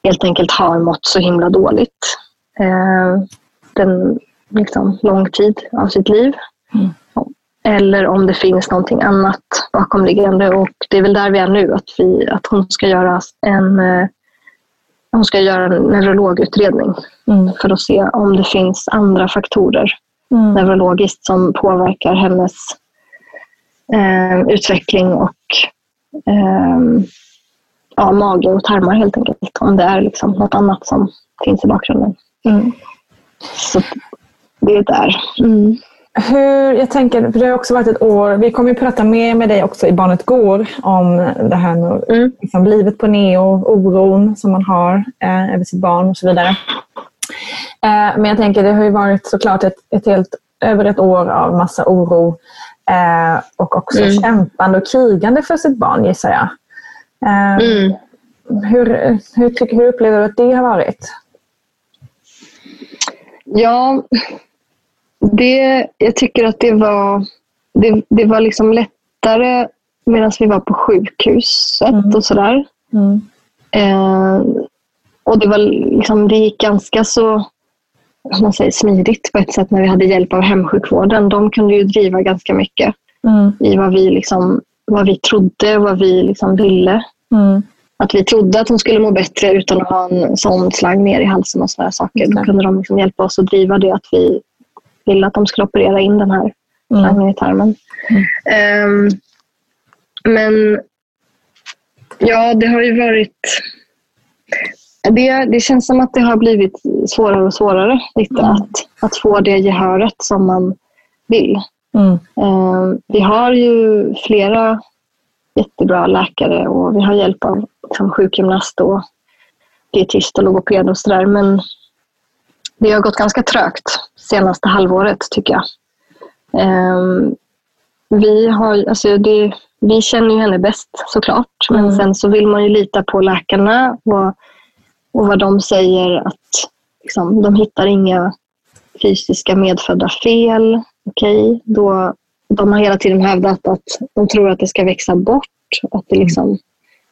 helt enkelt har mått så himla dåligt eh, den liksom, lång tid av sitt liv. Eller om det finns någonting annat bakomliggande. Och det är väl där vi är nu, att, vi, att hon ska göra en eh, hon ska göra en neurologutredning Mm. för att se om det finns andra faktorer Mm. neurologiskt som påverkar hennes eh, utveckling och eh, ja, mage och tarmar helt enkelt. Om det är liksom något annat som finns i bakgrunden. Mm. Så det är där. Mm. Hur, jag tänker, för det har också varit ett år, vi kommer ju prata mer med dig också i Barnet Går om det här med Mm. liksom, livet på neo, oron som man har eh, över sitt barn och så vidare. Eh, men jag tänker, det har ju varit såklart ett, ett helt, över ett år av massa oro eh, och också Mm. kämpande och krigande för sitt barn gissar jag. Eh, Mm. hur, hur, tycker, hur upplever du att det har varit? Ja, det, jag tycker att det var, det, det var liksom lättare medan vi var på sjukhuset och sådär. Mm. Eh, och det, var liksom, det gick ganska så man säger, smidigt på ett sätt när vi hade hjälp av hemsjukvården. De kunde ju driva ganska mycket Mm. i vad vi, liksom, vad vi trodde, vad vi liksom ville. Mm. Att vi trodde att hon skulle må bättre utan att ha en sån slang ner i halsen och sådana saker. Då kunde de liksom hjälpa oss att driva det att vi ville att de skulle operera in den här Mm. slangen i tarmen. Ehm, men ja, det har ju varit... Det, det känns som att det har blivit svårare och svårare lite att, att få det gehöret som man vill. Mm. Ehm, vi har ju flera jättebra läkare och vi har hjälp av liksom, sjukgymnast och dietist och logoped och sådär. Men det har gått ganska trögt senaste halvåret tycker jag. Ehm, vi, har, alltså det, vi känner ju henne bäst såklart. Men Mm. sen så vill man ju lita på läkarna och, och vad de säger att liksom, de hittar inga fysiska medfödda fel. Okej, då de har hela tiden hävdat att de tror att det ska växa bort. Att det liksom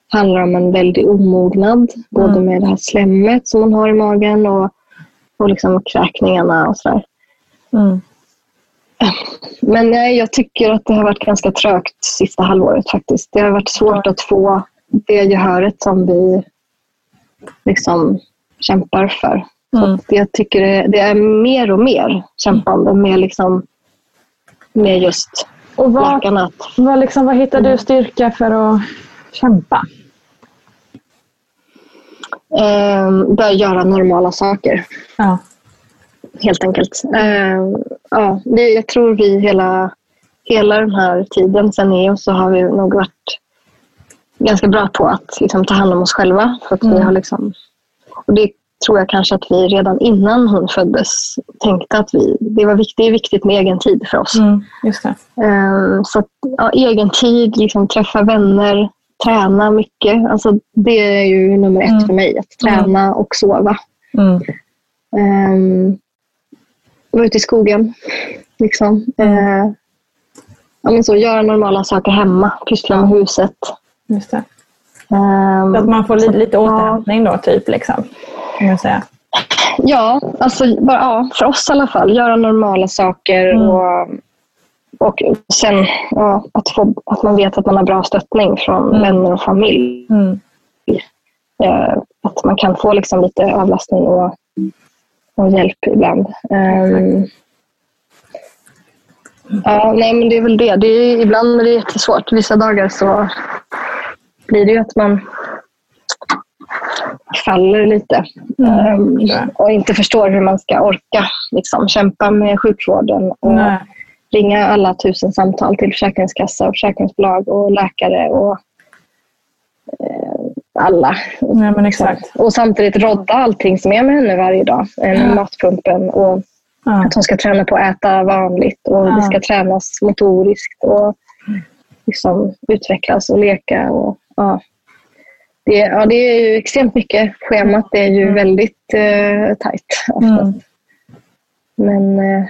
handlar om en väldig omognad. Både med det här slemmet som hon har i magen och, och liksom kräkningarna och sådär. Mm. Men nej, jag tycker att det har varit ganska trögt sista halvåret faktiskt. Det har varit svårt att få det gehöret som vi liksom kämpar för. Så Mm. att jag tycker det, det är mer och mer kämpande med, liksom, med just Och vad, vad, liksom, vad hittar du styrka för att kämpa? eh, börja göra normala saker. Ja. helt enkelt. Eh, ja, det, jag tror vi hela, hela den här tiden sen EO så har vi nog varit ganska bra på att liksom, ta hand om oss själva. För att vi Mm. har liksom, och det tror jag kanske att vi redan innan hon föddes tänkte att vi, det var viktigt, det är viktigt med egen tid för oss. Mm. Eh, så att, ja, egen tid, liksom, träffa vänner, träna mycket. Alltså, det är ju nummer ett Mm. för mig. Att träna och sova. Mm. Um, vara ute i skogen. Liksom. Eh, ja, men så, göra normala saker hemma. Pyssla med huset. Just det. Ehm, Så att man får lite, lite återhämtning då, typ. Liksom, kan man säga. Ja, alltså, bara, ja, för oss i alla fall. Göra normala saker. Mm. Och, och sen ja, att, få, att man vet att man har bra stöttning från Mm. vänner och familj. Mm. Eh, att man kan få liksom, lite avlastning och, och hjälp ibland. Ehm, ja, nej, men det är väl det. det är, ibland är det jättesvårt. Vissa dagar så blir det ju att man faller lite ehm, och inte förstår hur man ska orka liksom, kämpa med sjukvården och Nej. ringa alla tusen samtal till försäkringskassa och försäkringsbolag och läkare och eh, alla. Ja, men exakt. Och samtidigt rodda allting som är med henne varje dag. Ja. Matpumpen och ja. att hon ska träna på att äta vanligt och ja. det ska tränas motoriskt och liksom utvecklas och leka. Och, ja. Det, ja, det är ju extremt mycket. Schemat är ju mm. väldigt eh, tajt. Mm. Men eh,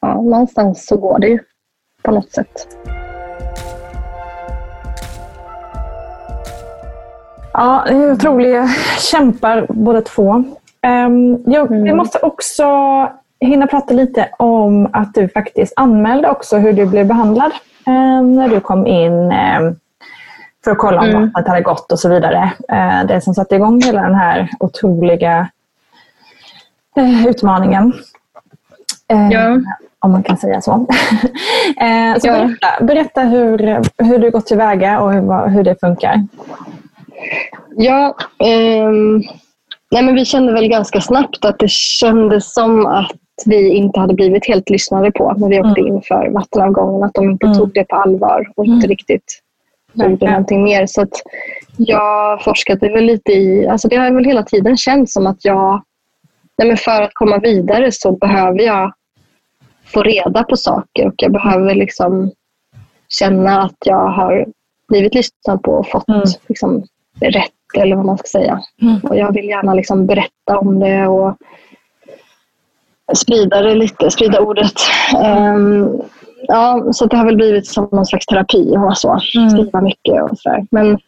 ja, någonstans så går det ju på något sätt. Ja, det är otroliga kämpar båda två. Um, jag, mm. Vi måste också hinna prata lite om att du faktiskt anmälde också hur du blev behandlad um, när du kom in um, för att kolla om mm. vattnet hade gått och så vidare. Uh, det som satte igång hela den här otroliga uh, utmaningen. Uh, ja. Om man kan säga så. så ja. berätta, berätta hur, hur du gått tillväga och hur, hur det funkar. Ja, eh, nej men vi kände väl ganska snabbt att det kändes som att vi inte hade blivit helt lyssnade på när vi åkte mm. in för vattenavgången. Att de inte mm. tog det på allvar och inte mm. riktigt gjorde någonting mer. Så att jag forskade väl lite i... Alltså det har väl hela tiden känts som att jag... Nej men för att komma vidare så behöver jag få reda på saker och jag behöver liksom känna att jag har blivit lyssnad på och fått mm. liksom, rätt eller vad man ska säga. Mm. Och jag vill gärna liksom berätta om det och sprida det lite, sprida ordet. Um, ja, så det har väl blivit som någon slags terapi och så. Mm. Skriva mycket och sådär. Men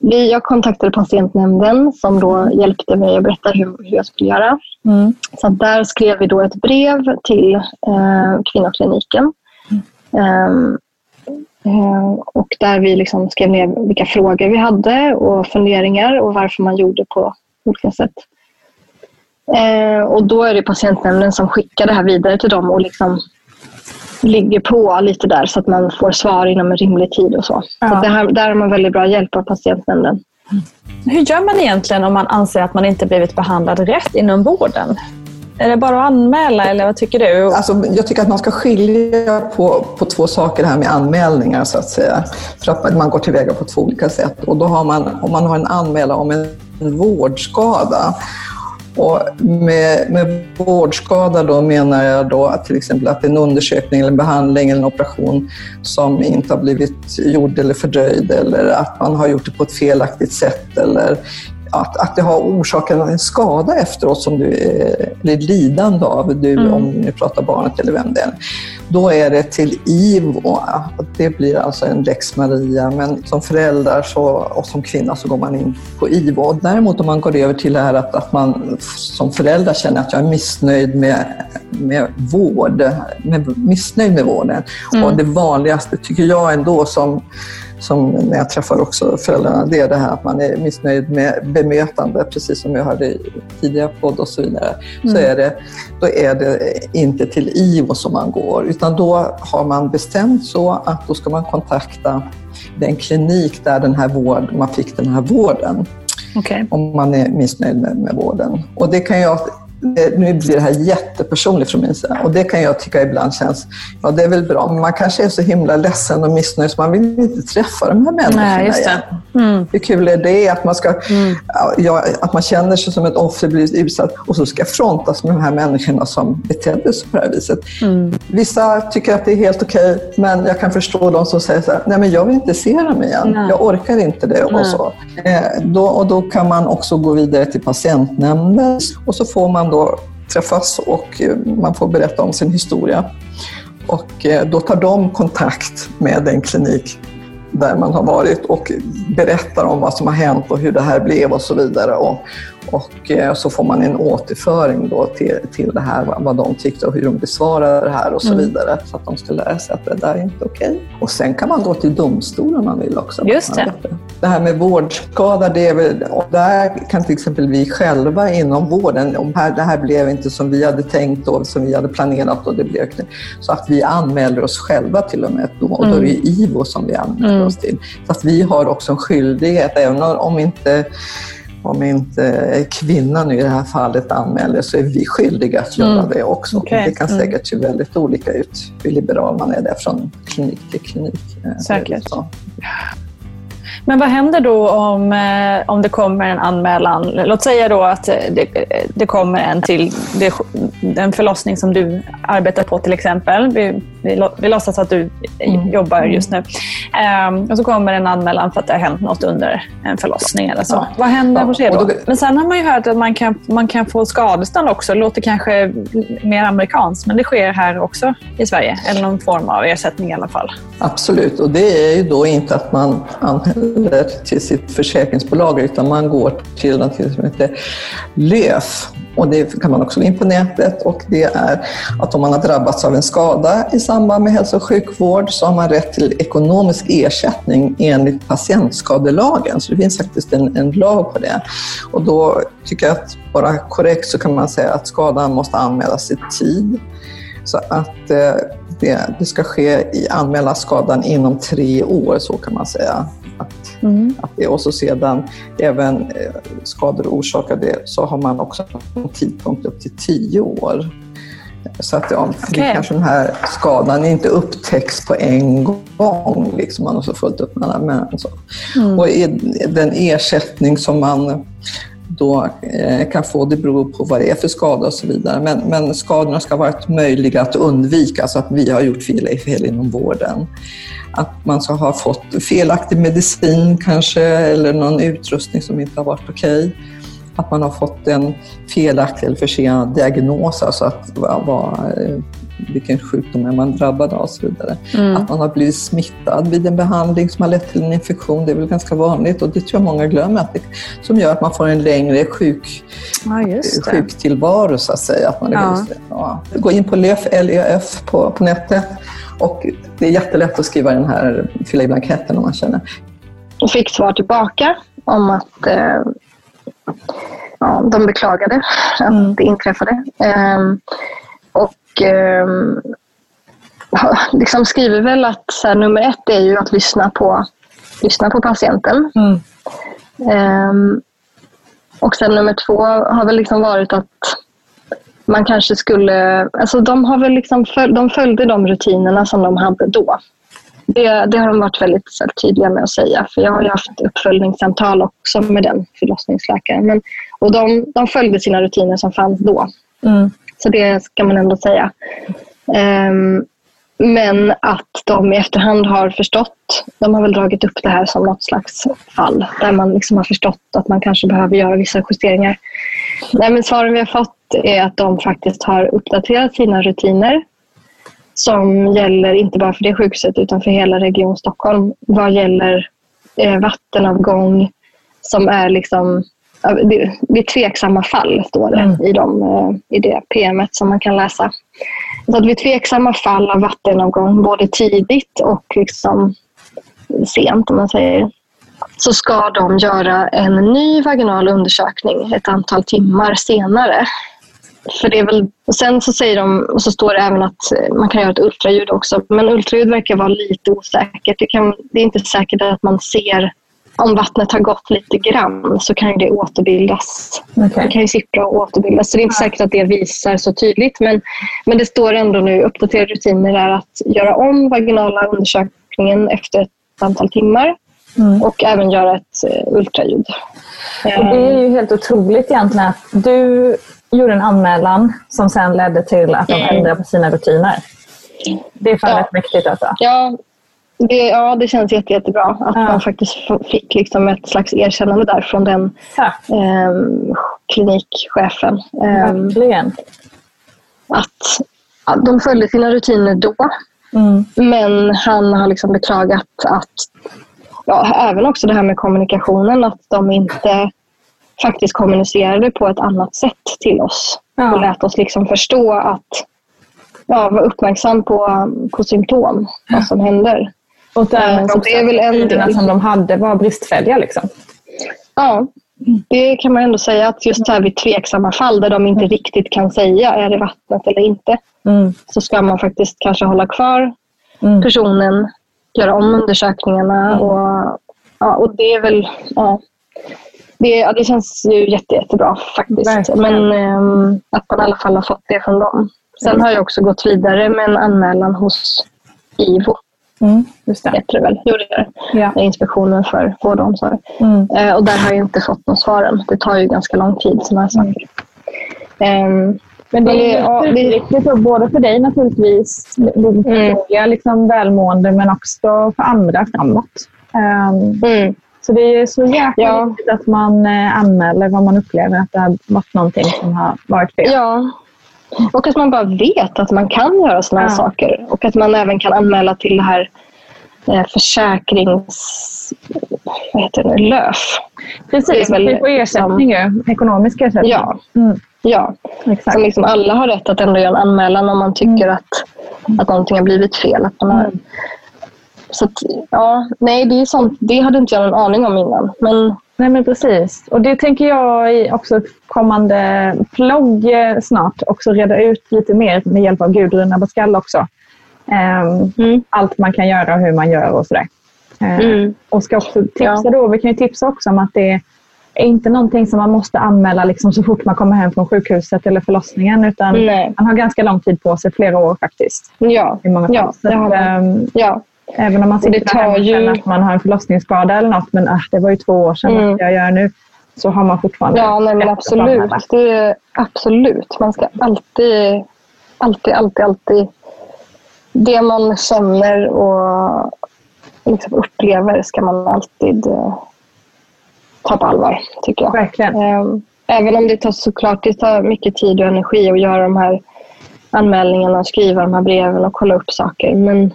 vi, jag kontaktade patientnämnden som då hjälpte mig att berätta hur, hur jag skulle göra. Mm. Så där skrev vi då ett brev till eh, kvinnokliniken. Mm. Eh, och där vi liksom skrev ner vilka frågor vi hade och funderingar och varför man gjorde på olika sätt. Eh, och då är det patientnämnden som skickar det här vidare till dem och liksom ligger på lite där så att man får svar inom en rimlig tid och så. Ja. så det här, där har man väldigt bra hjälp av patientnämnden. Hur gör man egentligen om man anser att man inte blivit behandlad rätt inom vården? Är det bara att anmäla eller vad tycker du? Alltså, jag tycker att man ska skilja på, på två saker här med anmälningar så att säga. För att man går tillväga på två olika sätt. Och då har man, om man har en anmälan om en, en vårdskada och med, med vårdskada då menar jag då att till exempel att en undersökning, eller en behandling eller en operation som inte har blivit gjord eller fördröjd eller att man har gjort det på ett felaktigt sätt eller att, att det har orsakat en skada efteråt som du är, eller lidande av, du, mm. om du pratar barnet eller vem det är. Då är det till IVO. Det blir alltså en lex Maria, men som förälder så, och som kvinna så går man in på IVO. Däremot om man går över till det här att, att man som förälder känner att jag är missnöjd med, med vård, med, missnöjd med vården. Mm. Och det vanligaste tycker jag ändå som som när jag träffar också föräldrarna, det är det här att man är missnöjd med bemötande, precis som jag hörde i tidigare podd och så vidare. Mm. Så är det, då är det inte till IVO som man går, utan då har man bestämt så att då ska man kontakta den klinik där den här vård, man fick den här vården. Okay. Om man är missnöjd med, med vården. Och det kan jag nu blir det här jättepersonligt från min sida och det kan jag tycka ibland känns, ja det är väl bra, men man kanske är så himla ledsen och missnöjd så man vill inte träffa de här människorna Nej, just det. Mm. Hur kul är det att man, ska, mm. ja, att man känner sig som ett offer, blir utsatt och så ska frontas med de här människorna som betedde sig på det här viset. Mm. Vissa tycker att det är helt okej, okay, men jag kan förstå de som säger så här, nej men jag vill inte se dem igen, nej. jag orkar inte det och så. Eh, då, och då kan man också gå vidare till patientnämnden och så får man då träffas och eh, man får berätta om sin historia. Och eh, då tar de kontakt med den klinik där man har varit och berättar om vad som har hänt och hur det här blev och så vidare. Och, och eh, så får man en återföring då till, till det här, vad de tyckte och hur de besvarade det här och så mm. vidare. Så att de lära sig att det där är inte okej. Okay. Och sen kan man gå till domstolen om man vill också. Just det. Det här med vårdskada, det är väl, och där kan till exempel vi själva inom vården, om här, det här blev inte som vi hade tänkt och som vi hade planerat och det blev så att vi anmäler oss själva till och med då, och då är det mm. IVO som vi anmäler mm. oss till. Så att vi har också en skyldighet, även om inte om inte kvinnan i det här fallet anmäler så är vi skyldiga att göra mm. det också. Okay. Det kan mm. säkert se väldigt olika ut hur liberal man är där från klinik till klinik. Eh, säkert. Men vad händer då om, eh, om det kommer en anmälan? Låt säga då att eh, det, det kommer en till det, den förlossning som du arbetar på till exempel. Vi, vi, vi låtsas att du mm. jobbar just nu. Um, och så kommer en anmälan för att det har hänt något under en förlossning eller så. Ja. Vad händer ja. hos er då? då? Men sen har man ju hört att man kan, man kan få skadestånd också. Det låter kanske mer amerikanskt, men det sker här också i Sverige. Eller någon form av ersättning i alla fall. Absolut, och det är ju då inte att man anmäler till sitt försäkringsbolag utan man går till något som heter LÖF. Och det kan man också gå in på nätet och det är att om man har drabbats av en skada i samband med hälso och sjukvård så har man rätt till ekonomisk ersättning enligt patientskadelagen. Så det finns faktiskt en, en lag på det. Och då tycker jag att bara korrekt så kan man säga att skadan måste anmälas i tid. Så att eh, det, det ska ske i anmäla skadan inom tre år, så kan man säga. Att, mm. att det, och så sedan även eh, skador orsakade så har man också en tidpunkt upp till tio år. Så att ja, okay. det kanske den här skadan inte upptäcks på en gång. Liksom, man har så fullt upp med så. Mm. Och den ersättning som man då eh, kan få, det beror på vad det är för skada och så vidare. Men, men skadorna ska vara möjliga att undvika, så att vi har gjort fel, fel inom vården. Att man ska ha fått felaktig medicin kanske, eller någon utrustning som inte har varit okej. Okay. Att man har fått en felaktig eller försenad diagnos, alltså att vad, vad eh, vilken sjukdom är man drabbad av och så vidare. Mm. Att man har blivit smittad vid en behandling som har lett till en infektion, det är väl ganska vanligt och det tror jag många glömmer, att det, som gör att man får en längre sjuk, ja, sjuktillvaro så att säga. Att man ja. ja. Gå in på LÖF, LEF på, på nätet och det är jättelätt att skriva den här, fylla i blanketten om man känner. Jag fick svar tillbaka om att eh, ja, de beklagade att mm. det inträffade. Eh, och eh, liksom skriver väl att så här, nummer ett är ju att lyssna på, lyssna på patienten. Mm. Eh, och sen nummer två har väl liksom varit att man kanske skulle... Alltså de, har väl liksom föl, de följde de rutinerna som de hade då. Det, det har de varit väldigt så, tydliga med att säga. För Jag har ju haft uppföljningssamtal också med den förlossningsläkaren. Men, och de, de följde sina rutiner som fanns då. Mm. Så det ska man ändå säga. Um, men att de i efterhand har förstått, de har väl dragit upp det här som något slags fall där man liksom har förstått att man kanske behöver göra vissa justeringar. Nej, men svaren vi har fått är att de faktiskt har uppdaterat sina rutiner som gäller inte bara för det sjukhuset utan för hela Region Stockholm vad gäller eh, vattenavgång som är liksom vid tveksamma fall, står det mm. i, de, eh, i det PMet som man kan läsa. Så att vid tveksamma fall av vattenavgång, både tidigt och liksom sent om man säger, så ska de göra en ny vaginal undersökning ett antal timmar senare. För det är väl, sen så säger de, och så står det även att man kan göra ett ultraljud också, men ultraljud verkar vara lite osäkert. Det, kan, det är inte säkert att man ser om vattnet har gått lite grann så kan det återbildas. Okay. Det kan ju sippra och återbildas. Så det är inte säkert att det visar så tydligt. Men, men det står ändå nu, uppdaterade rutiner är att göra om vaginala undersökningen efter ett antal timmar. Mm. Och även göra ett uh, ultraljud. Och det är ju helt otroligt egentligen att du gjorde en anmälan som sen ledde till att de mm. ändrade på sina rutiner. Det är fan ja. rätt mäktigt alltså. Ja, det, ja, det känns jätte, jättebra att ja. man faktiskt fick liksom ett slags erkännande där från den eh, klinikchefen. Eh, Verkligen. Att, att de följde sina rutiner då, mm. men han har liksom beklagat att ja, även också det här med kommunikationen, att de inte faktiskt kommunicerade på ett annat sätt till oss ja. och lät oss liksom förstå att ja, vara uppmärksam på, på symptom, vad som händer. Och därmed så det är väl en del. som de hade var bristfälliga. Liksom. Ja, det kan man ändå säga att just här vid tveksamma fall där de inte mm. riktigt kan säga är det vattnet eller inte. Mm. Så ska man faktiskt kanske hålla kvar mm. personen, göra om undersökningarna. Mm. Och, ja, och det är väl... Ja, det, ja, det känns ju jätte, jättebra faktiskt. Verkligen. Men ähm, att man i alla fall har fått det från dem. Sen har jag också gått vidare med en anmälan hos IVO Mm, just det. heter det väl. Jo, det gör det. Ja. Inspektionen för vård och omsorg. Mm. Eh, och där har jag inte fått något svar än. Det tar ju ganska lång tid sådana här saker. Ehm, Men det är ja, det- superviktigt, då, både för dig naturligtvis, ditt Mm. personliga liksom, välmående, men också för andra framåt. Mm, Så det är så jäkla Ja. viktigt att man eh, anmäler vad man upplever att det har varit någonting som har varit fel. ja. Och att man bara vet att man kan göra sådana här Ja. saker. Och att man även kan anmäla till det här eh, försäkrings... Vad heter det? LÖF. Precis, väl vi får ersättning ju. Ekonomisk ersättning. Ja. Mm, Ja, exakt. som liksom alla har rätt att ändå göra en anmälan om man tycker att, att någonting har blivit fel. Att man har, Så att, ja, nej, det är sånt. Det hade inte jag någon aning om innan. Men Nej men precis. Och det tänker jag i också kommande vlogg eh, snart också reda ut lite mer med hjälp av Gudrun Abascal också. Ehm, Mm. Allt man kan göra och hur man gör och sådär. Ehm, Mm. Och ska också tipsa Ja. då, vi kan ju tipsa också om att det är inte någonting som man måste anmäla liksom så fort man kommer hem från sjukhuset eller förlossningen utan Nej. man har ganska lång tid på sig, flera år faktiskt. ja, I många fall. ja, det har man. ehm, Ja, Även om man sitter det tar ju- att man har en förlossningsskada eller något, men ah, det var ju två år sedan, Mm. vad ska jag göra nu? Så har man fortfarande ja nej, men absolut. Det är, absolut. Man ska alltid, alltid, alltid, alltid... Det man känner och liksom upplever ska man alltid eh, ta på allvar, tycker jag. Verkligen. Ehm, Även om det tar såklart det tar mycket tid och energi att göra de här anmälningarna skriva de här breven och kolla upp saker. Men,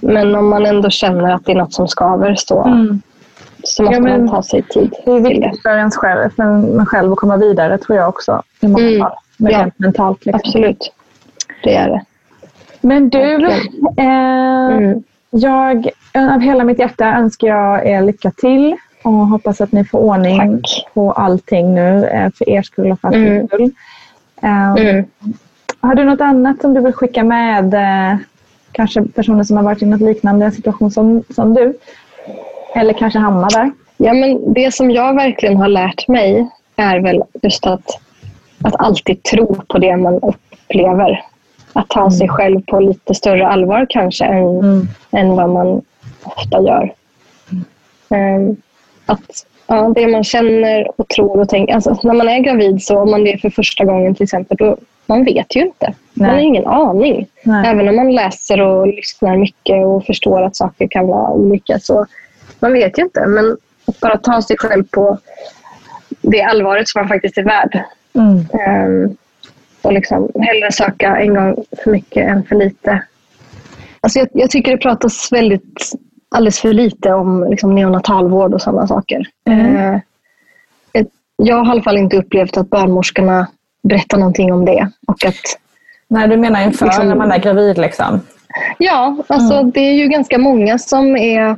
men om man ändå känner att det är något som skaver så, Mm. så måste Ja, men- man ta sig tid Det är viktigt för ens själv, för en själv att komma vidare tror jag också. I många Mm. fall. Ja. mentalt. Liksom. Absolut. Det är det. Men du, Verkligen. eh, Mm. jag, av hela mitt hjärta önskar jag er lycka till och hoppas att ni får ordning Tack. på allting nu eh, för er skull och för allting Mm. skull. Eh, Mm. Har du något annat som du vill skicka med eh, kanske personer som har varit i något liknande situation som, som du? Eller kanske hamnar där? Ja, men det som jag verkligen har lärt mig är väl just att, att alltid tro på det man upplever. Att ta sig själv på lite större allvar kanske än, Mm. än vad man ofta gör. Ehm, att ja, det man känner och tror och tänker. Alltså, när man är gravid, så om man det är för första gången till exempel, då, man vet ju inte. Man har Nej. ingen aning. Nej. Även om man läser och lyssnar mycket och förstår att saker kan vara olika. så Man vet ju inte. Men att bara ta sig själv på det allvaret som man faktiskt är värd. Mm. Ehm, och liksom hellre söka en gång för mycket än för lite. Alltså jag, jag tycker det pratas väldigt, alldeles för lite om liksom neonatalvård och sådana saker. Mm. Ett- jag har i alla fall inte upplevt att barnmorskorna berättar någonting om det. Och att, Nej, du menar inför Liksom- när man är gravid liksom? ja, alltså det är ju ganska många som är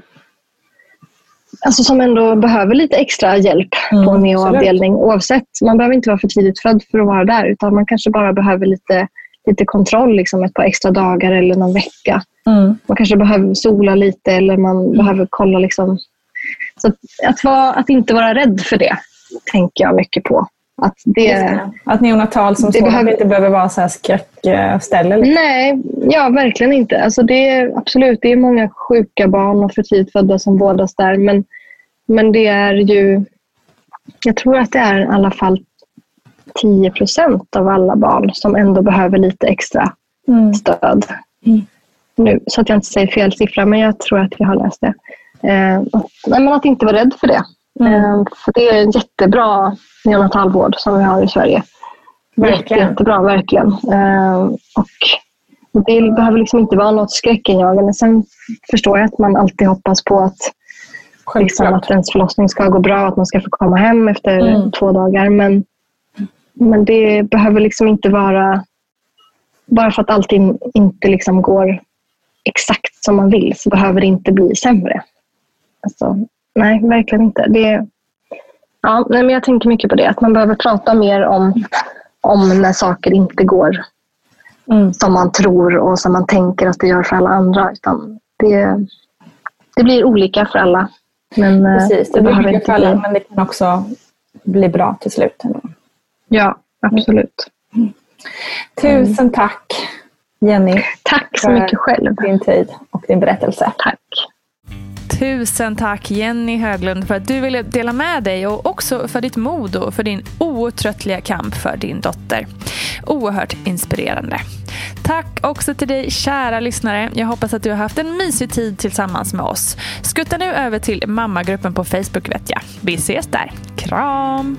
Alltså som ändå behöver lite extra hjälp Mm, på en neoavdelning. Oavsett, man behöver inte vara för tidigt född för att vara där. Utan man kanske bara behöver lite, lite kontroll, liksom ett par extra dagar eller någon vecka. Mm. Man kanske behöver sola lite eller man behöver kolla. Liksom. Så att, att, vara, att inte vara rädd för det, tänker jag mycket på. Att det, Att neonatal som Det behöver- inte behöver vara så här skräckställe. Liksom. Nej, ja verkligen inte. Alltså det är, absolut, det är många sjuka barn och för tidigt födda som vårdas där. Men, men det är ju... Jag tror att det är i alla fall 10 procent av alla barn som ändå behöver lite extra Mm. stöd. Nu, så att jag inte säger fel siffra, men jag tror att jag har läst det. Eh, nej, men att inte vara rädd för det. Eh, för det är en jättebra neonatalvård som vi har i Sverige. Verkligen. Jätte, jättebra, verkligen. Eh, och det behöver liksom inte vara något skräckinjagande. Sen förstår jag att man alltid hoppas på att, liksom, att ens förlossning ska gå bra, att man ska få komma hem efter Mm. två dagar. Men, men det behöver liksom inte vara... Bara för att allting inte liksom går exakt som man vill så behöver det inte bli sämre. Alltså, nej, verkligen inte. Det, ja, nej, men jag tänker mycket på det. Att man behöver prata mer om, om när saker inte går Mm. som man tror och som man tänker att det gör för alla andra. Utan det, det blir olika för alla. Men eh, Precis, det det blir olika för alla, men det kan också bli bra till slut. Ändå. Ja, absolut. Tusen tack Jenny. Tack så mycket själv. din tid och din berättelse. Tack. Tusen tack Jenny Höglund för att du ville dela med dig och också för ditt mod och för din outtröttliga kamp för din dotter. Oerhört inspirerande. Tack också till dig kära lyssnare. Jag hoppas att du har haft en mysig tid tillsammans med oss. Skutta nu över till mammagruppen på Facebook vet jag. Vi ses där. Kram!